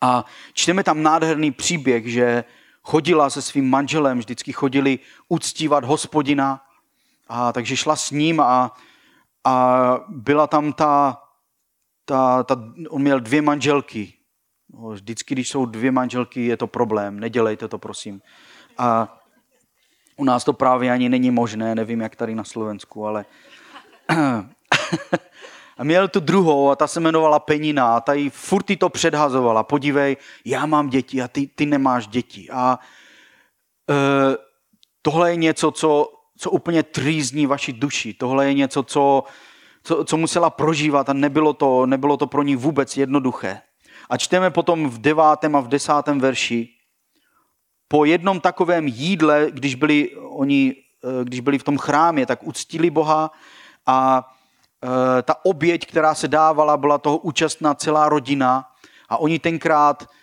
A čteme tam nádherný příběh, že chodila se svým manželem, vždycky chodili uctívat hospodina, a takže šla s ním a, a byla tam ta, ta, ta, on měl dvě manželky. No, vždycky, když jsou dvě manželky, je to problém. Nedělejte to, prosím. A u nás to právě ani není možné, nevím, jak tady na Slovensku, ale... A měl tu druhou a ta se jmenovala Penina a ta jí furt to předhazovala. Podívej, já mám děti a ty, ty nemáš děti. A e, tohle je něco, co co úplně trýzní vaši duši. Tohle je něco, co, co, co musela prožívat a nebylo to, nebylo to pro ní vůbec jednoduché. A čteme potom v devátém a v desátém verši, po jednom takovém jídle, když byli oni, eh, když byli v tom chrámě, tak uctili Boha a e, ta oběť, která se dávala, byla toho účastná celá rodina a oni tenkrát Eh,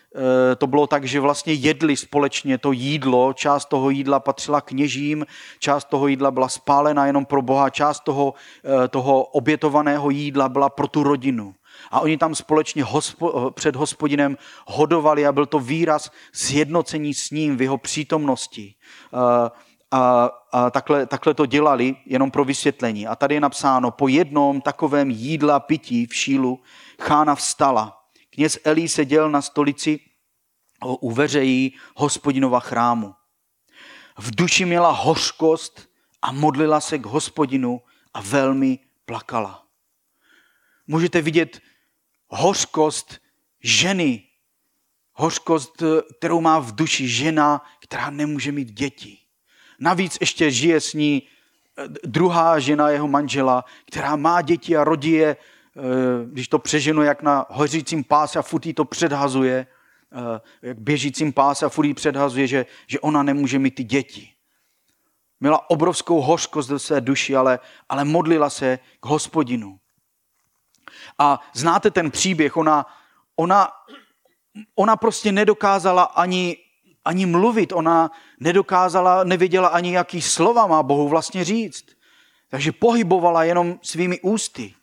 to bylo tak, že vlastně jedli společně to jídlo, část toho jídla patřila kněžím, část toho jídla byla spálena jenom pro Boha, část toho, eh, toho obětovaného jídla byla pro tu rodinu. A oni tam společně hospo, eh, před hospodinem hodovali a byl to výraz sjednocení s ním v jeho přítomnosti. A, a takhle, takhle to dělali, jenom pro vysvětlení. A tady je napsáno, po jednom takovém jídla pití v šílu chána vstala Kněz Elí seděl na stolici u veřejí hospodinova chrámu. V duši měla hořkost a modlila se k hospodinu a velmi plakala. Můžete vidět hořkost ženy, hořkost, kterou má v duši žena, která nemůže mít děti. Navíc ještě žije s ní eh, druhá žena jeho manžela, která má děti a rodí je, když to přeženu, jak na hořícím páse a furt to předhazuje, eh, jak běžícím páse a furt předhazuje, že, že ona nemůže mít ty děti. Měla obrovskou hořkost do své duši, ale, ale modlila se k hospodinu. A znáte ten příběh, ona, ona, ona prostě nedokázala ani, ani mluvit, ona nedokázala, nevěděla ani, jaký slova má Bohu vlastně říct. Takže pohybovala jenom svými ústy.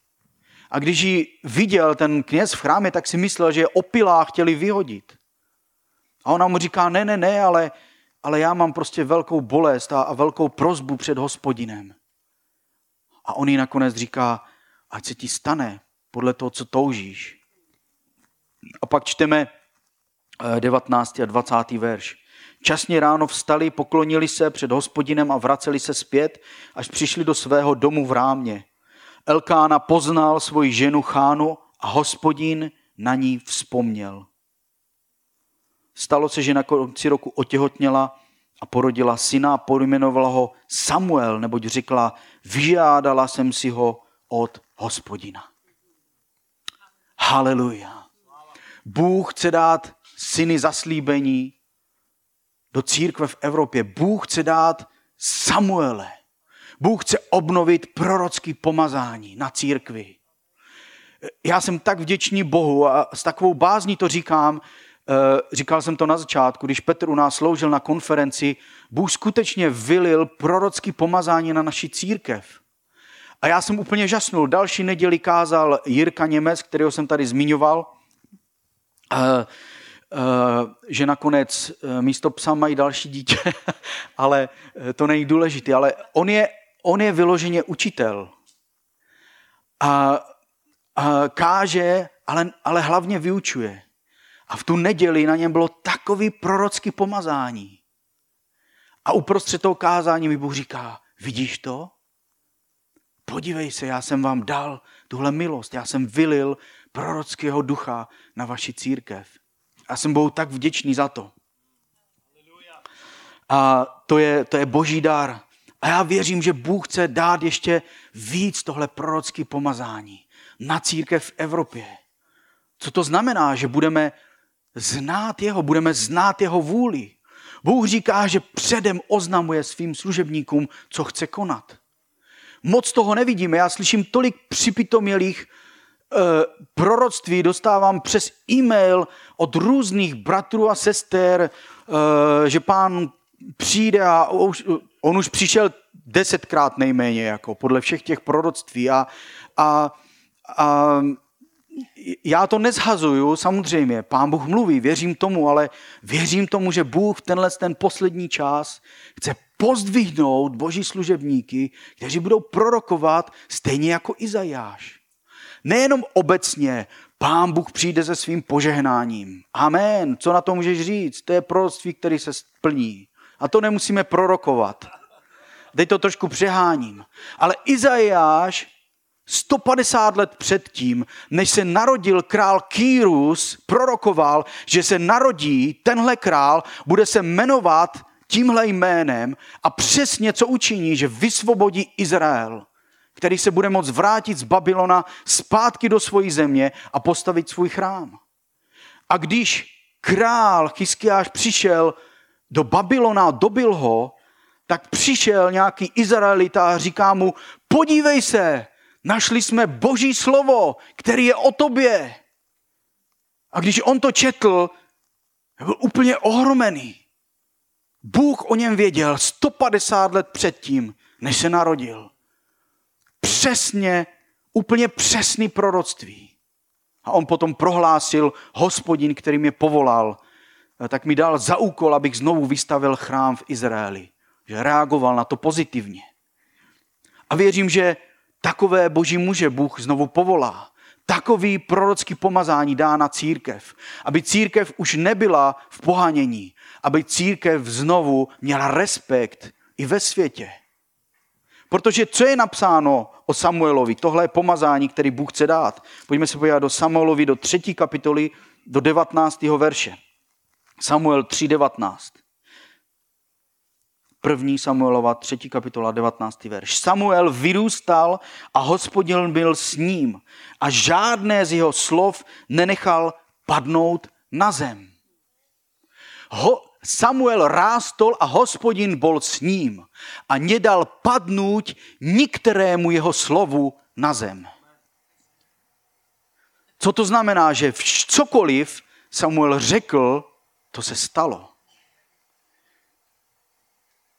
A když ji viděl ten kněz v chrámě, tak si myslel, že je opilá chtěli vyhodit. A ona mu říká, ne, ne, ne, ale, ale já mám prostě velkou bolest a, a velkou prozbu před hospodinem. A on jí nakonec říká, ať se ti stane podle toho, co toužíš. A pak čteme 19. Eh, a 20. verš. Časně ráno vstali, poklonili se před hospodinem a vraceli se zpět, až přišli do svého domu v rámě. Elkána poznal svoji ženu Chánu a hospodin na ní vzpomněl. Stalo se, že na konci roku otěhotněla a porodila syna a pojmenovala ho Samuel, neboť řekla, vyžádala jsem si ho od hospodina. Haleluja. Bůh chce dát syny zaslíbení do církve v Evropě. Bůh chce dát Samuele. Bůh chce obnovit prorocký pomazání na církvi. Já jsem tak vděčný Bohu a s takovou bázní to říkám, eh, říkal jsem to na začátku, když Petr u nás sloužil na konferenci, Bůh skutečně vylil prorocký pomazání na naši církev. A já jsem úplně žasnul. Další neděli kázal Jirka Němec, kterého jsem tady zmiňoval, eh, eh, že nakonec místo psa mají další dítě, ale to není důležité. Ale on je, on je vyloženě učitel. A, a káže, ale, ale hlavně vyučuje. A v tu neděli na něm bylo takový prorocký pomazání. A uprostřed toho kázání mi Bůh říká, vidíš to? podívej se, já jsem vám dal tuhle milost, já jsem vylil prorockého ducha na vaši církev. Já jsem Bohu tak vděčný za to. A to je, to je boží dar. A já věřím, že Bůh chce dát ještě víc tohle prorocké pomazání na církev v Evropě. Co to znamená? Že budeme znát jeho, budeme znát jeho vůli. Bůh říká, že předem oznamuje svým služebníkům, co chce konat moc toho nevidíme. Já slyším tolik připitomělých e, proroctví, dostávám přes e-mail od různých bratrů a sester, e, že pán přijde a už, on už přišel desetkrát nejméně, jako podle všech těch proroctví. A, a, a já to nezhazuju, samozřejmě, pán Bůh mluví, věřím tomu, ale věřím tomu, že Bůh v tenhle ten poslední čas chce pozdvihnout boží služebníky, kteří budou prorokovat stejně jako Izajáš. Nejenom obecně, pán Bůh přijde se svým požehnáním. Amen. Co na to můžeš říct? To je proroctví, který se splní. A to nemusíme prorokovat. Teď to trošku přeháním. Ale Izajáš 150 let předtím, než se narodil král Kýrus, prorokoval, že se narodí tenhle král, bude se jmenovat tímhle jménem a přesně co učiní, že vysvobodí Izrael, který se bude moct vrátit z Babylona zpátky do svojí země a postavit svůj chrám. A když král Chyskiáš přišel do Babylona dobil ho, tak přišel nějaký Izraelita a říká mu, podívej se, našli jsme boží slovo, který je o tobě. A když on to četl, byl úplně ohromený. Bůh o něm věděl 150 let předtím, než se narodil. Přesně, úplně přesný proroctví. A on potom prohlásil, hospodin, který mě povolal, tak mi dal za úkol, abych znovu vystavil chrám v Izraeli. Že reagoval na to pozitivně. A věřím, že takové boží muže Bůh znovu povolá. takový prorocký pomazání dá na církev. Aby církev už nebyla v pohanění. Aby církev znovu měla respekt i ve světě. Protože co je napsáno o Samuelovi? Tohle je pomazání, který Bůh chce dát. Pojďme se podívat do Samuelovi, do třetí kapitoly, do 19. verše. Samuel 3.19. První Samuelova, třetí kapitola, 19. verš. Samuel vyrůstal a hospodin byl s ním a žádné z jeho slov nenechal padnout na zem. Ho, Samuel rástol a hospodin bol s ním a nedal padnout nikterému jeho slovu na zem. Co to znamená, že cokoliv Samuel řekl, to se stalo.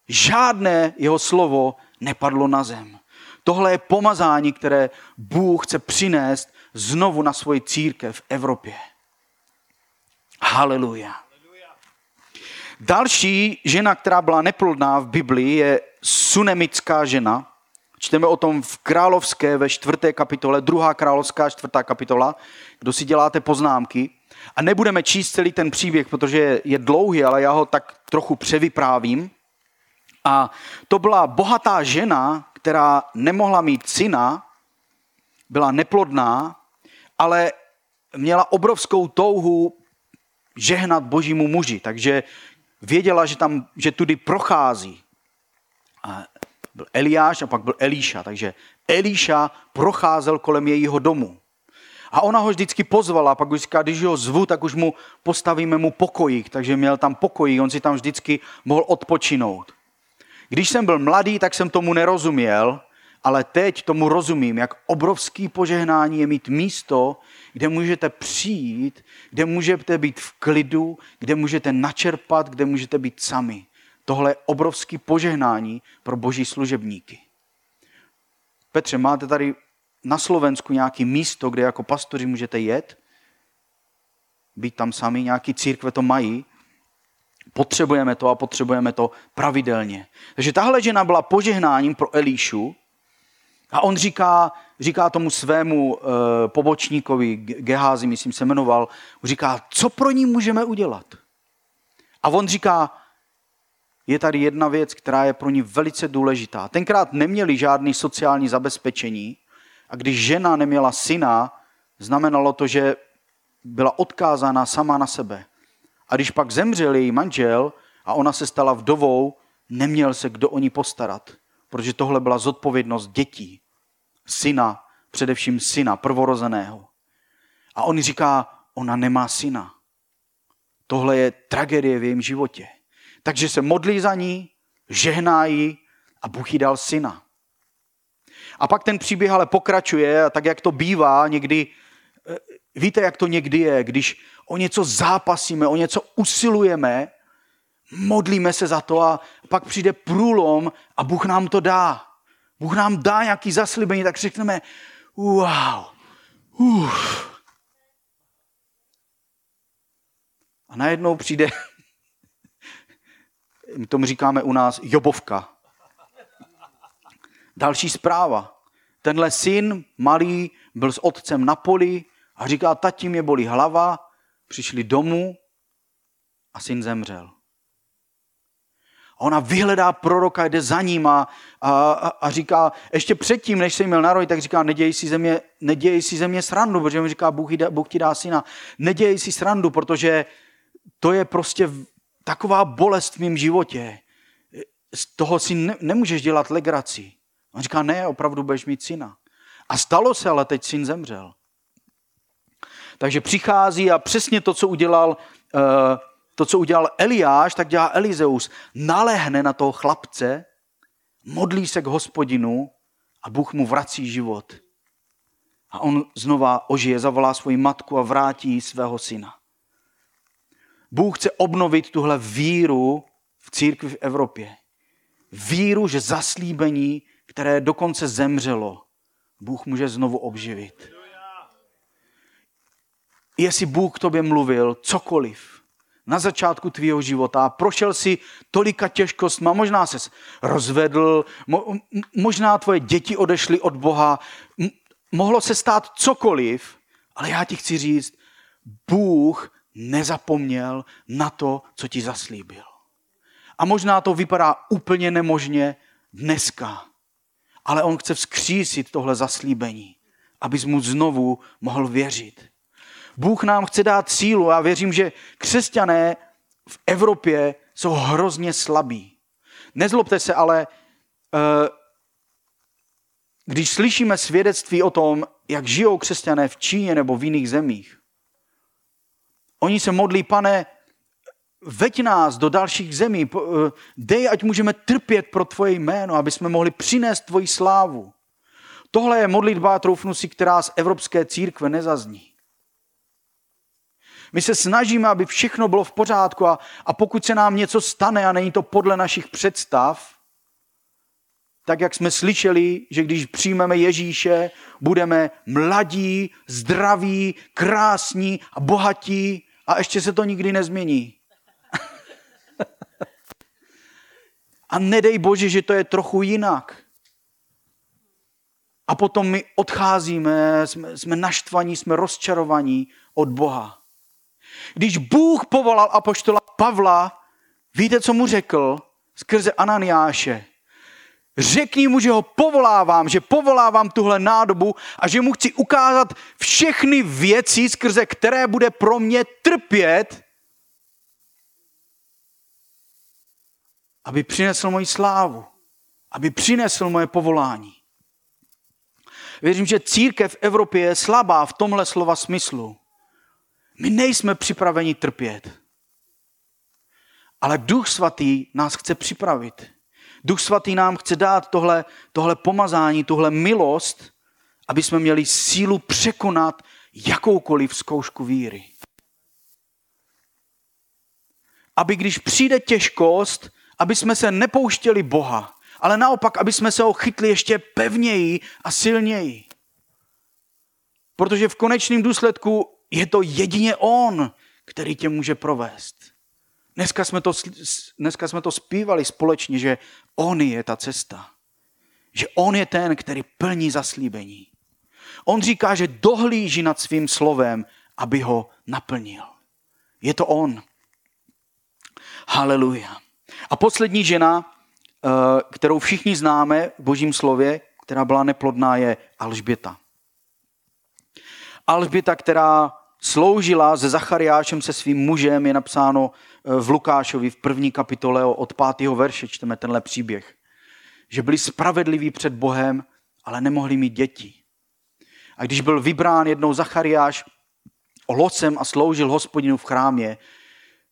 Žádné jeho slovo nepadlo na zem. Tohle je pomazání, které Bůh chce přinést znovu na svoji církev v Evropě. Haleluja. Další žena, která byla neplodná v Biblii, je sunemická žena. Čteme o tom v Královské ve čtvrté kapitole, druhá královská čtvrtá kapitola. Kdo si děláte poznámky. A nebudeme číst celý ten příběh, protože je dlouhý, ale já ho tak trochu převyprávím. A to byla bohatá žena, která nemohla mít syna, byla neplodná, ale měla obrovskou touhu žehnat božímu muži. Takže věděla, že, tam, že tudy prochází. A byl Eliáš a pak byl Elíša. Takže Elíša procházel kolem jejího domu. A ona ho vždycky pozvala, pak už říká, když ho zvu, tak už mu postavíme mu pokojík. Takže měl tam pokojík, on si tam vždycky mohl odpočinout. Když jsem byl mladý, tak jsem tomu nerozuměl, ale teď tomu rozumím, jak obrovský požehnání je mít místo, kde můžete přijít, kde můžete být v klidu, kde můžete načerpat, kde můžete být sami. Tohle je obrovský požehnání pro boží služebníky. Petře, máte tady na Slovensku nějaké místo, kde jako pastoři můžete jet, být tam sami, nějaký církve to mají, potřebujeme to a potřebujeme to pravidelně. Takže tahle žena byla požehnáním pro Elíšu a on říká, říká tomu svému uh, pobočníkovi, Geházi, myslím se jmenoval, říká, co pro ní můžeme udělat? A on říká, je tady jedna věc, která je pro ní velice důležitá. Tenkrát neměli žádný sociální zabezpečení a když žena neměla syna, znamenalo to, že byla odkázána sama na sebe. A když pak zemřel její manžel a ona se stala vdovou, neměl se kdo o ní postarat, protože tohle byla zodpovědnost dětí, syna, především syna, prvorozeného. A on říká, ona nemá syna. Tohle je tragédie v jejím životě. Takže se modlí za ní, žehná jí a Bůh jí dal syna. A pak ten příběh ale pokračuje a tak, jak to bývá někdy, eh, víte, jak to někdy je, když o něco zápasíme, o něco usilujeme, modlíme se za to a pak přijde průlom a Bůh nám to dá. Bůh nám dá nějaký zaslíbení, tak řekneme, wow, uf. A najednou přijde, my tomu říkáme u nás, jobovka. Další zpráva. Tenhle syn malý byl s otcem na poli a říká, tati mě bolí hlava, přišli domů a syn zemřel. A ona vyhledá proroka, jde za ním a, a, a říká, ještě předtím, než se jí měl narodit, tak říká, neděj si země, neděj si země srandu, protože mu říká, Bůh, jde, Bůh ti dá syna. Neděj si srandu, protože to je prostě taková bolest v mém životě. Z toho si ne, nemůžeš dělat legraci. On říká, ne, opravdu budeš mít syna. A stalo se, ale teď syn zemřel. Takže přichází a přesně to, co udělal, eh, to, co udělal Eliáš, tak dělá Elizeus. Nalehne na toho chlapce, modlí se k hospodinu a Bůh mu vrací život. A on znova ožije, zavolá svoji matku a vrátí svého syna. Bůh chce obnovit tuhle víru v církvi v Evropě. Víru, že zaslíbení, které dokonce zemřelo, Bůh může znovu obživit jestli Bůh k tobě mluvil cokoliv na začátku tvýho života, prošel si tolika těžkostma, možná se rozvedl, mo, možná tvoje děti odešly od Boha, mohlo se stát cokoliv, Ale já ti chci říct, Bůh nezapomněl na to, co ti zaslíbil. A možná to vypadá úplně nemožně dneska, ale on chce vzkřísit tohle zaslíbení, abys mu znovu mohl věřit. Bůh nám chce dát sílu a věřím, že křesťané v Evropě jsou hrozně slabí. Nezlobte se, ale eh, když slyšíme svědectví o tom, jak žijou křesťané v Číně nebo v jiných zemích, oni se modlí, pane, veď nás do dalších zemí, eh, dej, ať můžeme trpět pro tvoje jméno, aby jsme mohli přinést tvoji slávu. Tohle je modlitba, troufnu si, která z Evropské církve nezazní. My se snažíme, aby všechno bylo v pořádku a, a pokud se nám něco stane a není to podle našich představ, tak jak jsme slyšeli, že když přijmeme Ježíše, budeme mladí, zdraví, krásní a bohatí a ještě se to nikdy nezmění. A nedej Bože, že to je trochu jinak. A potom my odcházíme, jsme, jsme naštvaní, jsme rozčarovaní od Boha. Když Bůh povolal apoštola Pavla, víte, co mu řekl skrze Ananiáše? Řekni mu, že ho povolávám, že povolávám tuhle nádobu a že mu chci ukázat všechny věci, skrze které bude pro mě trpět, aby přinesl moji slávu, aby přinesl moje povolání. Věřím, že církev v Evropě je slabá v tomhle slova smyslu. My nejsme připraveni trpět. Ale Duch Svatý nás chce připravit. Duch Svatý nám chce dát tohle, tohle pomazání, tohle milost, aby jsme měli sílu překonat jakoukoliv zkoušku víry. Aby když přijde těžkost, aby jsme se nepouštěli Boha, ale naopak, aby jsme se ho chytli ještě pevněji a silněji. Protože v konečném důsledku je to jedině On, který tě může provést. Dneska jsme, to, dneska jsme to zpívali společně, že On je ta cesta. Že On je ten, který plní zaslíbení. On říká, že dohlíží nad svým slovem, aby ho naplnil. Je to On. Haleluja. A poslední žena, eh, kterou všichni známe v božím slově, která byla neplodná, je Alžběta. Alžběta, která sloužila se Zachariášem, se svým mužem, je napsáno eh, v Lukášovi v první kapitole od pátého verše, čteme tenhle příběh. Že byli spravedliví před Bohem, ale nemohli mít děti. A když byl vybrán jednou Zachariáš losem a sloužil hospodinu v chrámě,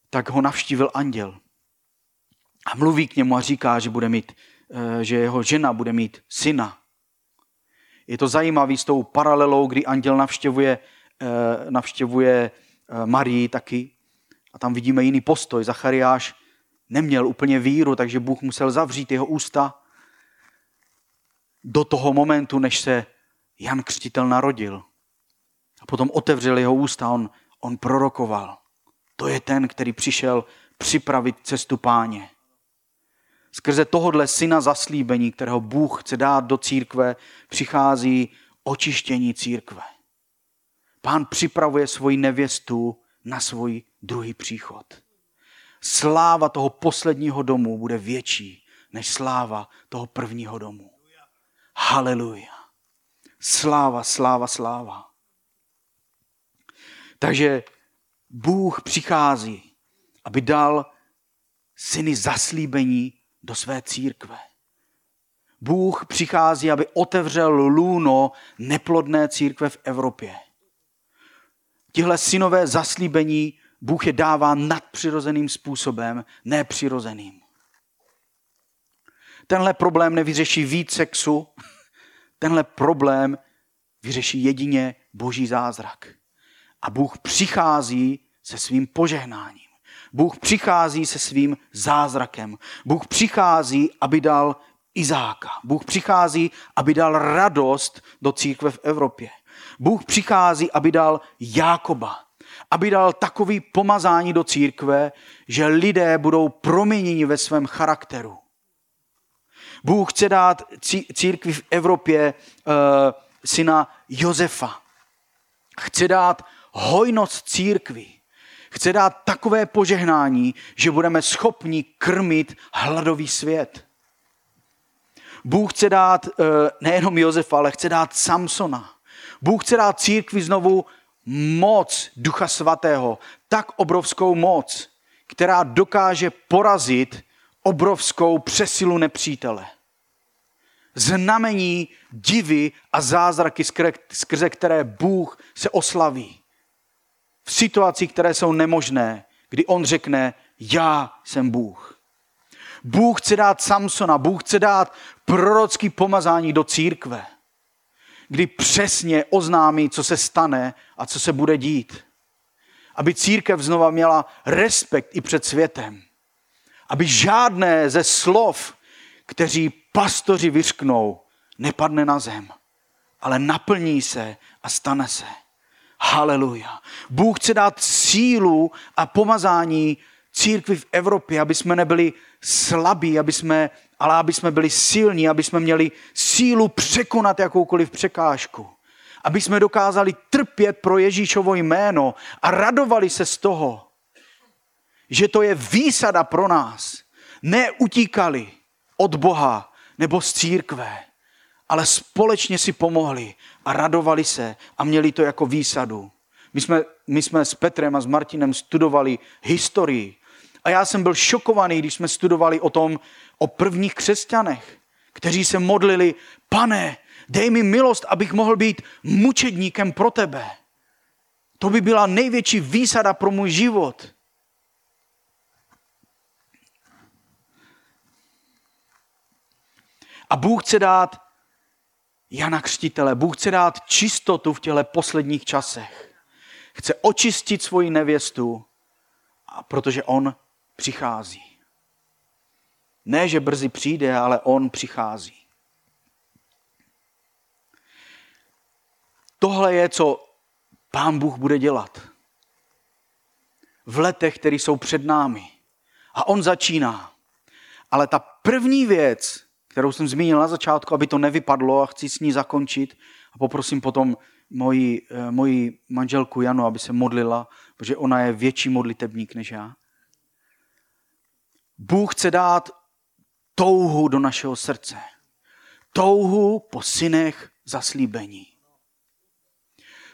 tak ho navštívil anděl. A mluví k němu a říká, že, bude mít, eh, že jeho žena bude mít syna. Je to zajímavé s tou paralelou, kdy anděl navštěvuje, eh, navštěvuje eh, Marii taky. A tam vidíme jiný postoj. Zachariáš neměl úplně víru, takže Bůh musel zavřít jeho ústa do toho momentu, než se Jan Křtitel narodil. A potom otevřel jeho ústa, on, on prorokoval. To je ten, který přišel připravit cestu páně. Skrze tohodle syna zaslíbení, kterého Bůh chce dát do církve, přichází očištění církve. Pán připravuje svoji nevěstu na svůj druhý příchod. Sláva toho posledního domu bude větší než sláva toho prvního domu. Haleluja. Sláva, sláva, sláva. Takže Bůh přichází, aby dal syny zaslíbení do své církve. Bůh přichází, aby otevřel lůno neplodné církve v Evropě. Tihle synové zaslíbení Bůh je dává nadpřirozeným způsobem, nepřirozeným. Tenhle problém nevyřeší víc sexu, tenhle problém vyřeší jedině boží zázrak. A Bůh přichází se svým požehnáním. Bůh přichází se svým zázrakem. Bůh přichází, aby dal Izáka. Bůh přichází, aby dal radost do církve v Evropě. Bůh přichází, aby dal Jákoba. Aby dal takový pomazání do církve, že lidé budou proměněni ve svém charakteru. Bůh chce dát církvi v Evropě uh, syna Josefa. Chce dát hojnost církvi. Chce dát takové požehnání, že budeme schopni krmit hladový svět. Bůh chce dát eh, nejenom Josefa, ale chce dát Samsona. Bůh chce dát církvi znovu moc Ducha Svatého, tak obrovskou moc, která dokáže porazit obrovskou přesilu nepřítele. Znamení, divy a zázraky, skrze které Bůh se oslaví. V situacích, které jsou nemožné, kdy on řekne, já jsem Bůh. Bůh chce dát Samsona, Bůh chce dát prorocký pomazání do církve, kdy přesně oznámí, co se stane a co se bude dít. Aby církev znova měla respekt i před světem. Aby žádné ze slov, kteří pastoři vyřknou, nepadne na zem, ale naplní se a stane se. Haleluja. Bůh chce dát sílu a pomazání církvi v Evropě, aby jsme nebyli slabí, aby jsme, ale aby jsme byli silní, aby jsme měli sílu překonat jakoukoliv překážku. Aby jsme dokázali trpět pro Ježíšovo jméno a radovali se z toho, že to je výsada pro nás. Neutíkali od Boha nebo z církve, ale společně si pomohli a radovali se a měli to jako výsadu. My jsme, my jsme s Petrem a s Martinem studovali historii a já jsem byl šokovaný, když jsme studovali o tom, o prvních křesťanech, kteří se modlili, pane, dej mi milost, abych mohl být mučedníkem pro tebe. To by byla největší výsada pro můj život. A Bůh chce dát Jana Křtitele, Bůh chce dát čistotu v těle posledních časech. Chce očistit svoji nevěstu, a protože on přichází. Ne, že brzy přijde, ale on přichází. Tohle je, co pán Bůh bude dělat. V letech, které jsou před námi. A on začíná. Ale ta první věc, kterou jsem zmínil na začátku, aby to nevypadlo a chci s ní zakončit a poprosím potom moji, eh, moji manželku Janu, aby se modlila, protože ona je větší modlitebník než já. Bůh chce dát touhu do našeho srdce. Touhu po synech zaslíbení.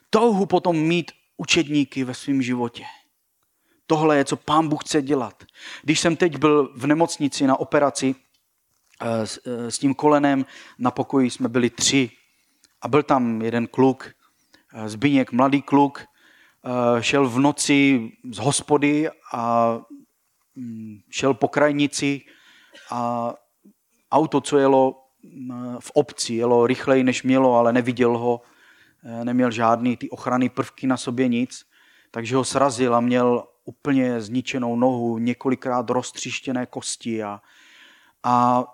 Touhu potom mít učedníky ve svém životě. Tohle je, co pán Bůh chce dělat. Když jsem teď byl v nemocnici na operaci s, eh, s tím kolenem, na pokoji jsme byli tři. A byl tam jeden kluk, eh, Zbyněk, mladý kluk, šel v noci z hospody a Mm, šel po krajnici a auto, co jelo mm, v obci, jelo rychleji, než mělo, ale neviděl ho, eh, neměl žádný ty ochrany prvky na sobě nic, takže ho srazil a měl úplně zničenou nohu, několikrát roztřištěné kosti a, a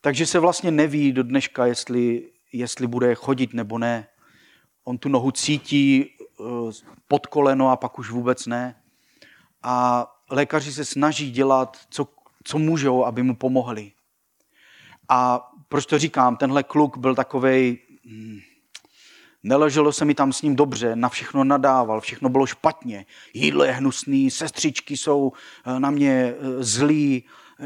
takže se vlastně neví do dneška, jestli, jestli bude chodit nebo ne. On tu nohu cítí eh, pod koleno a pak už vůbec ne. A lékaři se snaží dělat, co, co můžou, aby mu pomohli. A proč to říkám? Tenhle kluk byl takovej, hmm, neleželo se mi tam s ním dobře, na všechno nadával, všechno bylo špatně. Jídlo je hnusný, sestřičky jsou eh, na mě eh, zlí.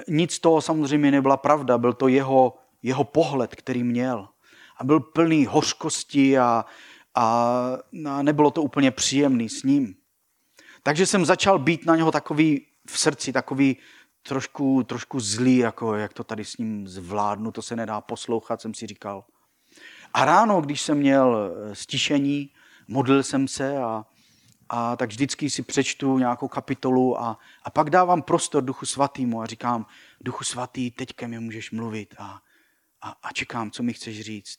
Nic z toho samozřejmě nebyla pravda, byl to jeho, jeho pohled, který měl. A byl plný hořkosti a, a, a nebylo to úplně příjemný s ním. Takže jsem začal být na něho takový v srdci, takový trošku, trošku zlý, jako jak to tady s ním zvládnu, to se nedá poslouchat, jsem si říkal. A ráno, když jsem měl stišení, modlil jsem se a, a tak vždycky si přečtu nějakou kapitolu a, a pak dávám prostor Duchu Svatýmu a říkám, Duchu Svatý, teďka mi můžeš mluvit a, a, a čekám, co mi chceš říct.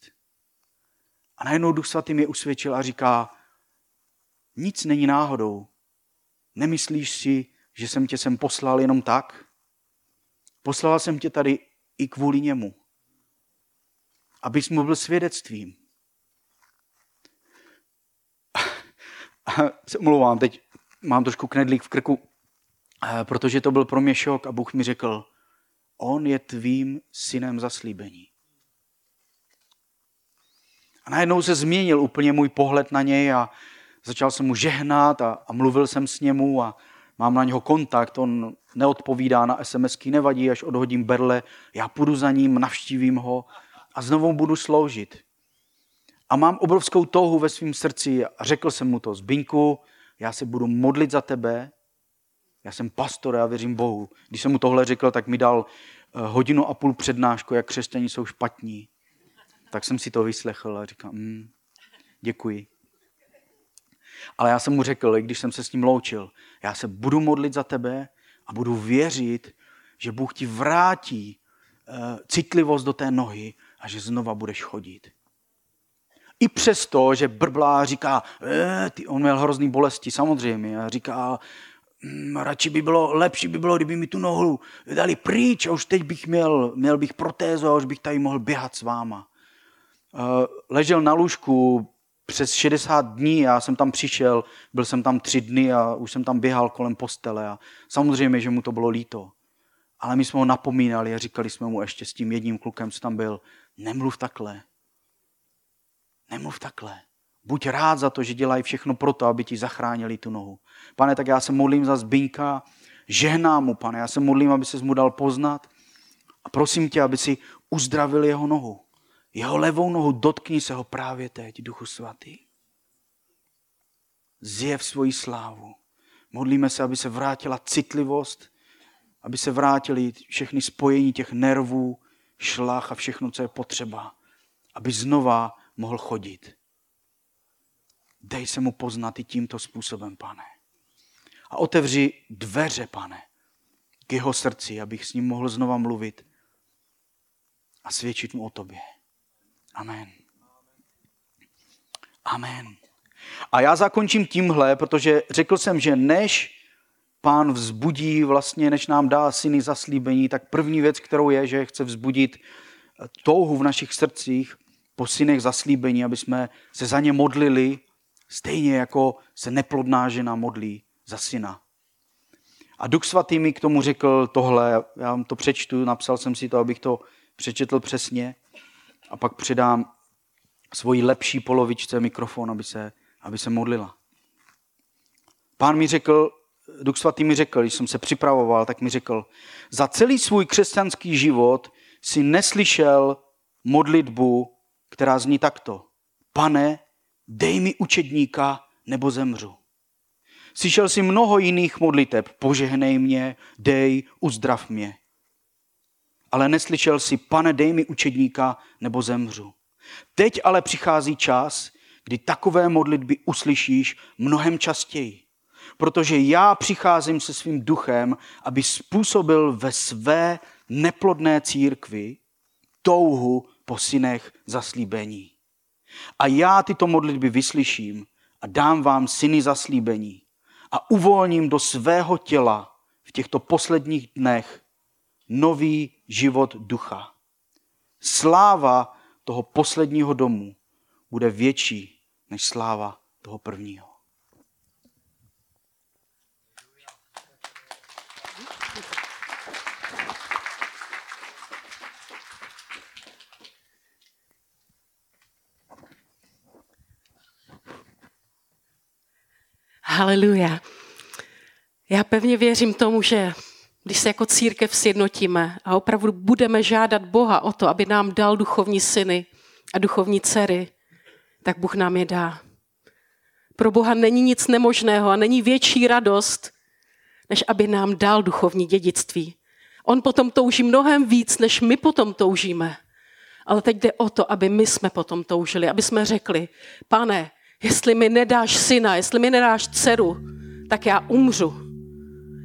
A najednou Duch Svatý mě usvědčil a říká, nic není náhodou. Nemyslíš si, že jsem tě sem poslal jenom tak? Poslal jsem tě tady i kvůli němu. Abys mu byl svědectvím. Se omlouvám, teď mám trošku knedlík v krku, eh, protože to byl pro mě šok a Bůh mi řekl, on je tvým synem zaslíbení. A najednou se změnil úplně můj pohled na něj a, začal jsem mu žehnat a, a mluvil jsem s němu a mám na něho kontakt, on neodpovídá na SMSky, nevadí, až odhodím berle, já půjdu za ním, navštívím ho a znovu budu sloužit. A mám obrovskou touhu ve svém srdci a řekl jsem mu to, Zbyňku, já se budu modlit za tebe, já jsem pastor, já věřím Bohu. Když jsem mu tohle řekl, tak mi dal eh, hodinu a půl přednášku, jak křesťani jsou špatní. Tak jsem si to vyslechl a říkal, mm, děkuji. Ale já jsem mu řekl, když jsem se s ním loučil, já se budu modlit za tebe a budu věřit, že Bůh ti vrátí uh, citlivost do té nohy a že znova budeš chodit. I přesto, že brblá říká, e, ty, on měl hrozný bolesti, samozřejmě, a říká, hm, radši by bylo, lepší by bylo, kdyby mi tu nohu dali pryč a už teď bych měl, měl bych protézu a už bych tady mohl běhat s váma. E, ležel na lůžku přes 60 dní, já jsem tam přišel, byl jsem tam tři dny a už jsem tam běhal kolem postele a samozřejmě, že mu to bylo líto. Ale my jsme ho napomínali a říkali jsme mu ještě s tím jedním klukem, co tam byl, nemluv takhle, Nemluv takhle. Buď rád za to, že dělají všechno pro to, aby ti zachránili tu nohu. Pane, tak já se modlím za Zbyňka, žehnám mu, pane, já se modlím, aby se mu dal poznat a prosím tě, aby si uzdravil jeho nohu. Jeho levou nohu dotkni se ho právě teď, Duchu Svatý. Zjev svoji slávu. Modlíme se, aby se vrátila citlivost, aby se vrátili všechny spojení těch nervů, šlach a všechno, co je potřeba. Aby znova mohl chodit. Dej se mu poznat i tímto způsobem, pane. A otevři dveře, pane, k jeho srdci, abych s ním mohl znova mluvit a svědčit mu o tobě. Amen. Amen. A já zakončím tímhle, protože řekl jsem, že než pán vzbudí, vlastně než nám dá syny zaslíbení, tak první věc, kterou je, že chce vzbudit touhu v našich srdcích, po synech zaslíbení, aby jsme se za ně modlili, stejně jako se neplodná žena modlí za syna. A Duch Svatý mi k tomu řekl tohle, já vám to přečtu, napsal jsem si to, abych to přečetl přesně a pak předám svoji lepší polovičce mikrofon, aby se, aby se modlila. Pán mi řekl, Duch Svatý mi řekl, když jsem se připravoval, tak mi řekl, za celý svůj křesťanský život si neslyšel modlitbu která zní takto. Pane, dej mi učedníka, nebo zemřu. Slyšel jsi mnoho jiných modliteb. Požehnej mě, dej, uzdrav mě. Ale neslyšel jsi, pane, dej mi učedníka, nebo zemřu. Teď ale přichází čas, kdy takové modlitby uslyšíš mnohem častěji. Protože já přicházím se svým duchem, aby způsobil ve své neplodné církvi touhu po synech zaslíbení. A já tyto modlitby vyslyším a dám vám syny zaslíbení a uvolním do svého těla v těchto posledních dnech nový život ducha. Sláva toho posledního domu bude větší než sláva toho prvního. Haleluja. Já pevně věřím tomu, že když se jako církev sjednotíme a opravdu budeme žádat Boha o to, aby nám dal duchovní syny a duchovní dcery, tak Bůh nám je dá. Pro Boha není nic nemožného a není větší radost, než aby nám dal duchovní dědictví. On potom touží mnohem víc, než my potom toužíme. Ale teď jde o to, aby my jsme potom toužili, aby jsme řekli, pane, Jestli mi nedáš syna, jestli mi nedáš dceru, tak já umřu.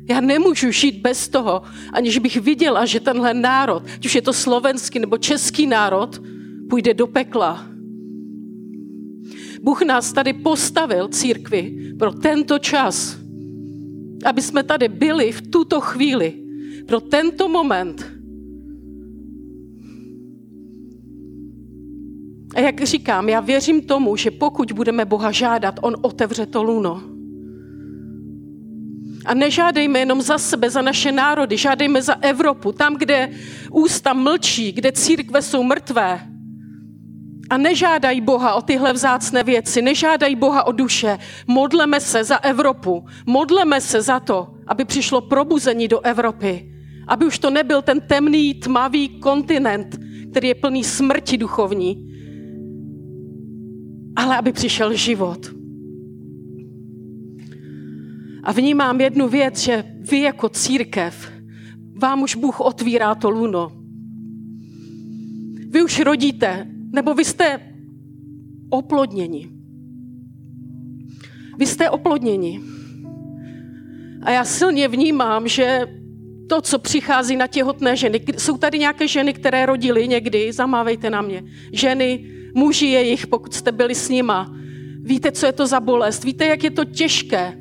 Já nemůžu žít bez toho, aniž bych viděla, že tenhle národ, ať už je to slovenský nebo český národ, půjde do pekla. Bůh nás tady postavil, církvi, pro tento čas, aby jsme tady byli v tuto chvíli, pro tento moment, A jak říkám, já věřím tomu, že pokud budeme Boha žádat, On otevře to luno. A nežádejme jenom za sebe, za naše národy, žádejme za Evropu, tam, kde ústa mlčí, kde církve jsou mrtvé. a nežádají Boha o tyhle vzácné věci, nežádají Boha o duše. Modleme se za Evropu, modleme se za to, aby přišlo probuzení do Evropy, aby už to nebyl ten temný, tmavý kontinent, který je plný smrti duchovní, ale aby přišel život. A vnímám jednu věc, že vy jako církev, vám už Bůh otvírá to luno. Vy už rodíte, nebo vy jste oplodněni. Vy jste oplodněni. A já silně vnímám, že to, co přichází na těhotné ženy, jsou tady nějaké ženy, které rodily někdy, zamávejte na mě. Ženy, muži jejich, pokud jste byli s nima. Víte, co je to za bolest, víte, jak je to těžké.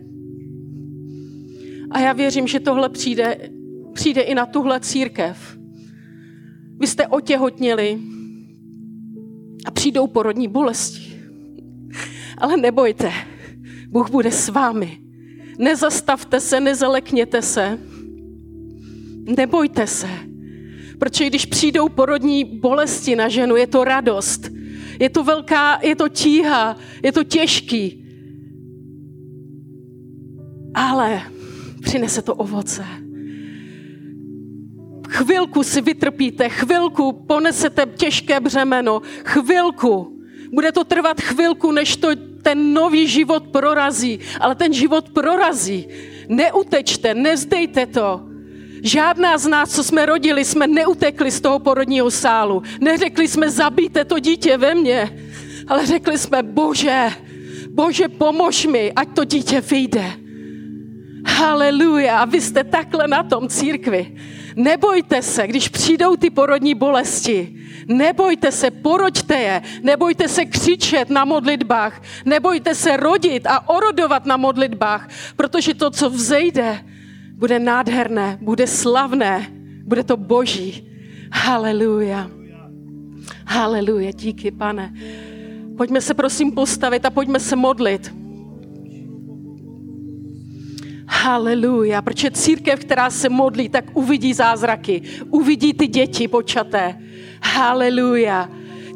A já věřím, že tohle přijde, přijde i na tuhle církev. Vy jste otěhotněli a přijdou porodní bolesti. Ale nebojte, Bůh bude s vámi. Nezastavte se, nezalekněte se. Nebojte se. Protože když přijdou porodní bolesti na ženu, je to radost. Je to velká, je to tíha, je to těžký. Ale přinese to ovoce. Chvilku si vytrpíte, chvilku ponesete těžké břemeno, chvilku. Bude to trvat chvilku, než to ten nový život prorazí, ale ten život prorazí. Neutečte, nezdejte to. Žádná z nás, co jsme rodili, jsme neutekli z toho porodního sálu. Neřekli jsme, zabijte to dítě ve mně, ale řekli jsme, bože, bože, pomož mi, ať to dítě vyjde. Haleluja. A vy jste takhle na tom církvi. Nebojte se, když přijdou ty porodní bolesti. Nebojte se, poroďte je. Nebojte se křičet na modlitbách. Nebojte se rodit a orodovat na modlitbách, protože to, co vzejde, bude nádherné, bude slavné, bude to boží. Haleluja. Haleluja, díky, pane. Pojďme se prosím postavit a pojďme se modlit. Haleluja, protože církev, která se modlí, tak uvidí zázraky, uvidí ty děti počaté. Haleluja.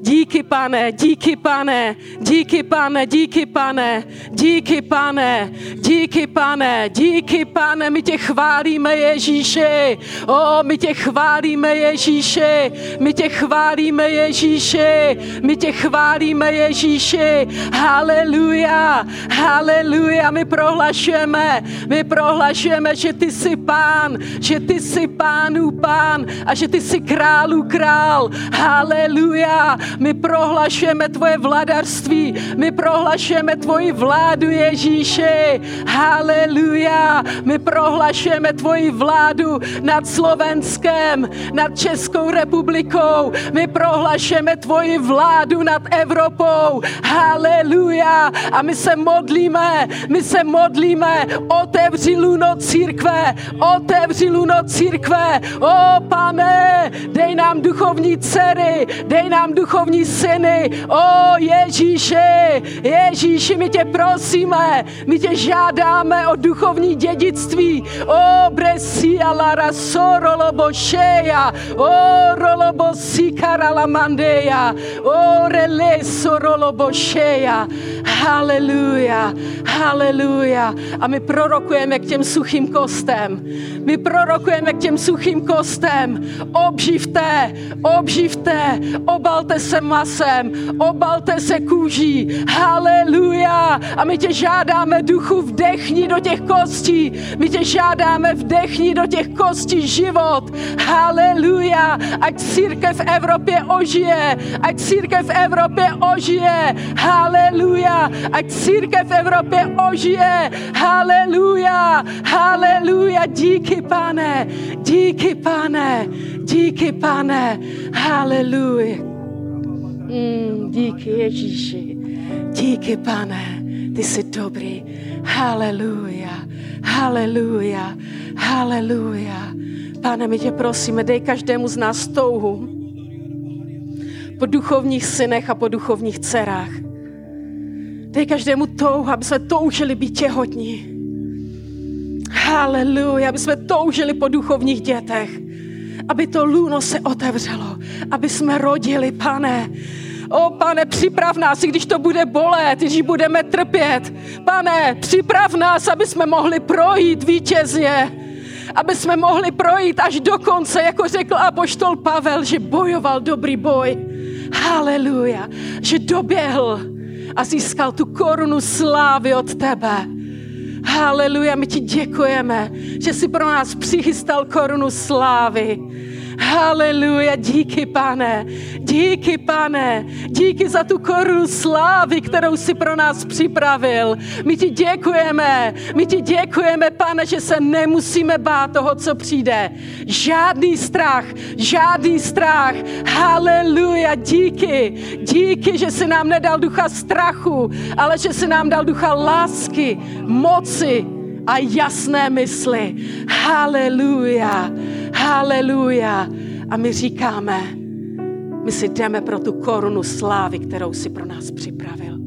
Díky pane, díky pane, díky pane, díky pane, díky pane, díky pane, díky pane, my tě chválíme Ježíši. O, my tě chválíme Ježíši, my tě chválíme Ježíši, my tě chválíme Ježíši. Haleluja, haleluja, my prohlašujeme, my prohlašujeme, že ty jsi pán, že ty jsi pánů pán a že ty jsi králů král. Haleluja, my prohlašujeme tvoje vladarství, my prohlašujeme tvoji vládu Ježíši. Haleluja. My prohlašujeme tvoji vládu nad Slovenskem, nad Českou republikou. My prohlašujeme tvoji vládu nad Evropou. Haleluja. A my se modlíme, my se modlíme, otevři luno církve, otevři luno církve. O pane, dej nám duchovní dcery, dej nám duchovní duchovní syny. O Ježíši, Ježíši, my tě prosíme, my tě žádáme o duchovní dědictví. O Bresia Lara Sorolobo Sheya, o Rolobo Sikara Mandeya, o Rele Sorolobo Sheya. Haleluja, haleluja. A my prorokujeme k těm suchým kostem. My prorokujeme k těm suchým kostem. Obživte, obživte, obalte se masem, obalte se kůží. Haleluja. A my tě žádáme, duchu, vdechni do těch kostí. My tě žádáme, vdechni do těch kostí život. Haleluja. Ať církev v Evropě ožije. Ať církev v Evropě ožije. Haleluja. Ať církev v Evropě ožije. Haleluja. Haleluja. Díky, pane. Díky, pane. Díky, pane. Haleluja. Mm, díky Ježíši. Díky, pane. Ty jsi dobrý. Haleluja. Haleluja. Haleluja. Pane, my tě prosíme, dej každému z nás touhu po duchovních synech a po duchovních dcerách. Dej každému touhu, aby jsme toužili být těhotní. Haleluja, aby jsme toužili po duchovních dětech. Aby to lůno se otevřelo, aby jsme rodili, pane, O pane, připrav nás, i když to bude bolet, když budeme trpět. Pane, připrav nás, aby jsme mohli projít vítězně aby jsme mohli projít až do konce, jako řekl apoštol Pavel, že bojoval dobrý boj. Haleluja, že doběhl a získal tu korunu slávy od tebe. Haleluja, my ti děkujeme, že jsi pro nás přichystal korunu slávy. Haleluja, díky pane, díky pane, díky za tu korunu slávy, kterou si pro nás připravil. My ti děkujeme, my ti děkujeme, pane, že se nemusíme bát toho, co přijde. Žádný strach, žádný strach. Haleluja, díky, díky, že si nám nedal ducha strachu, ale že si nám dal ducha lásky, moci, a jasné mysli. Haleluja, haleluja. A my říkáme, my si jdeme pro tu korunu slávy, kterou si pro nás připravil.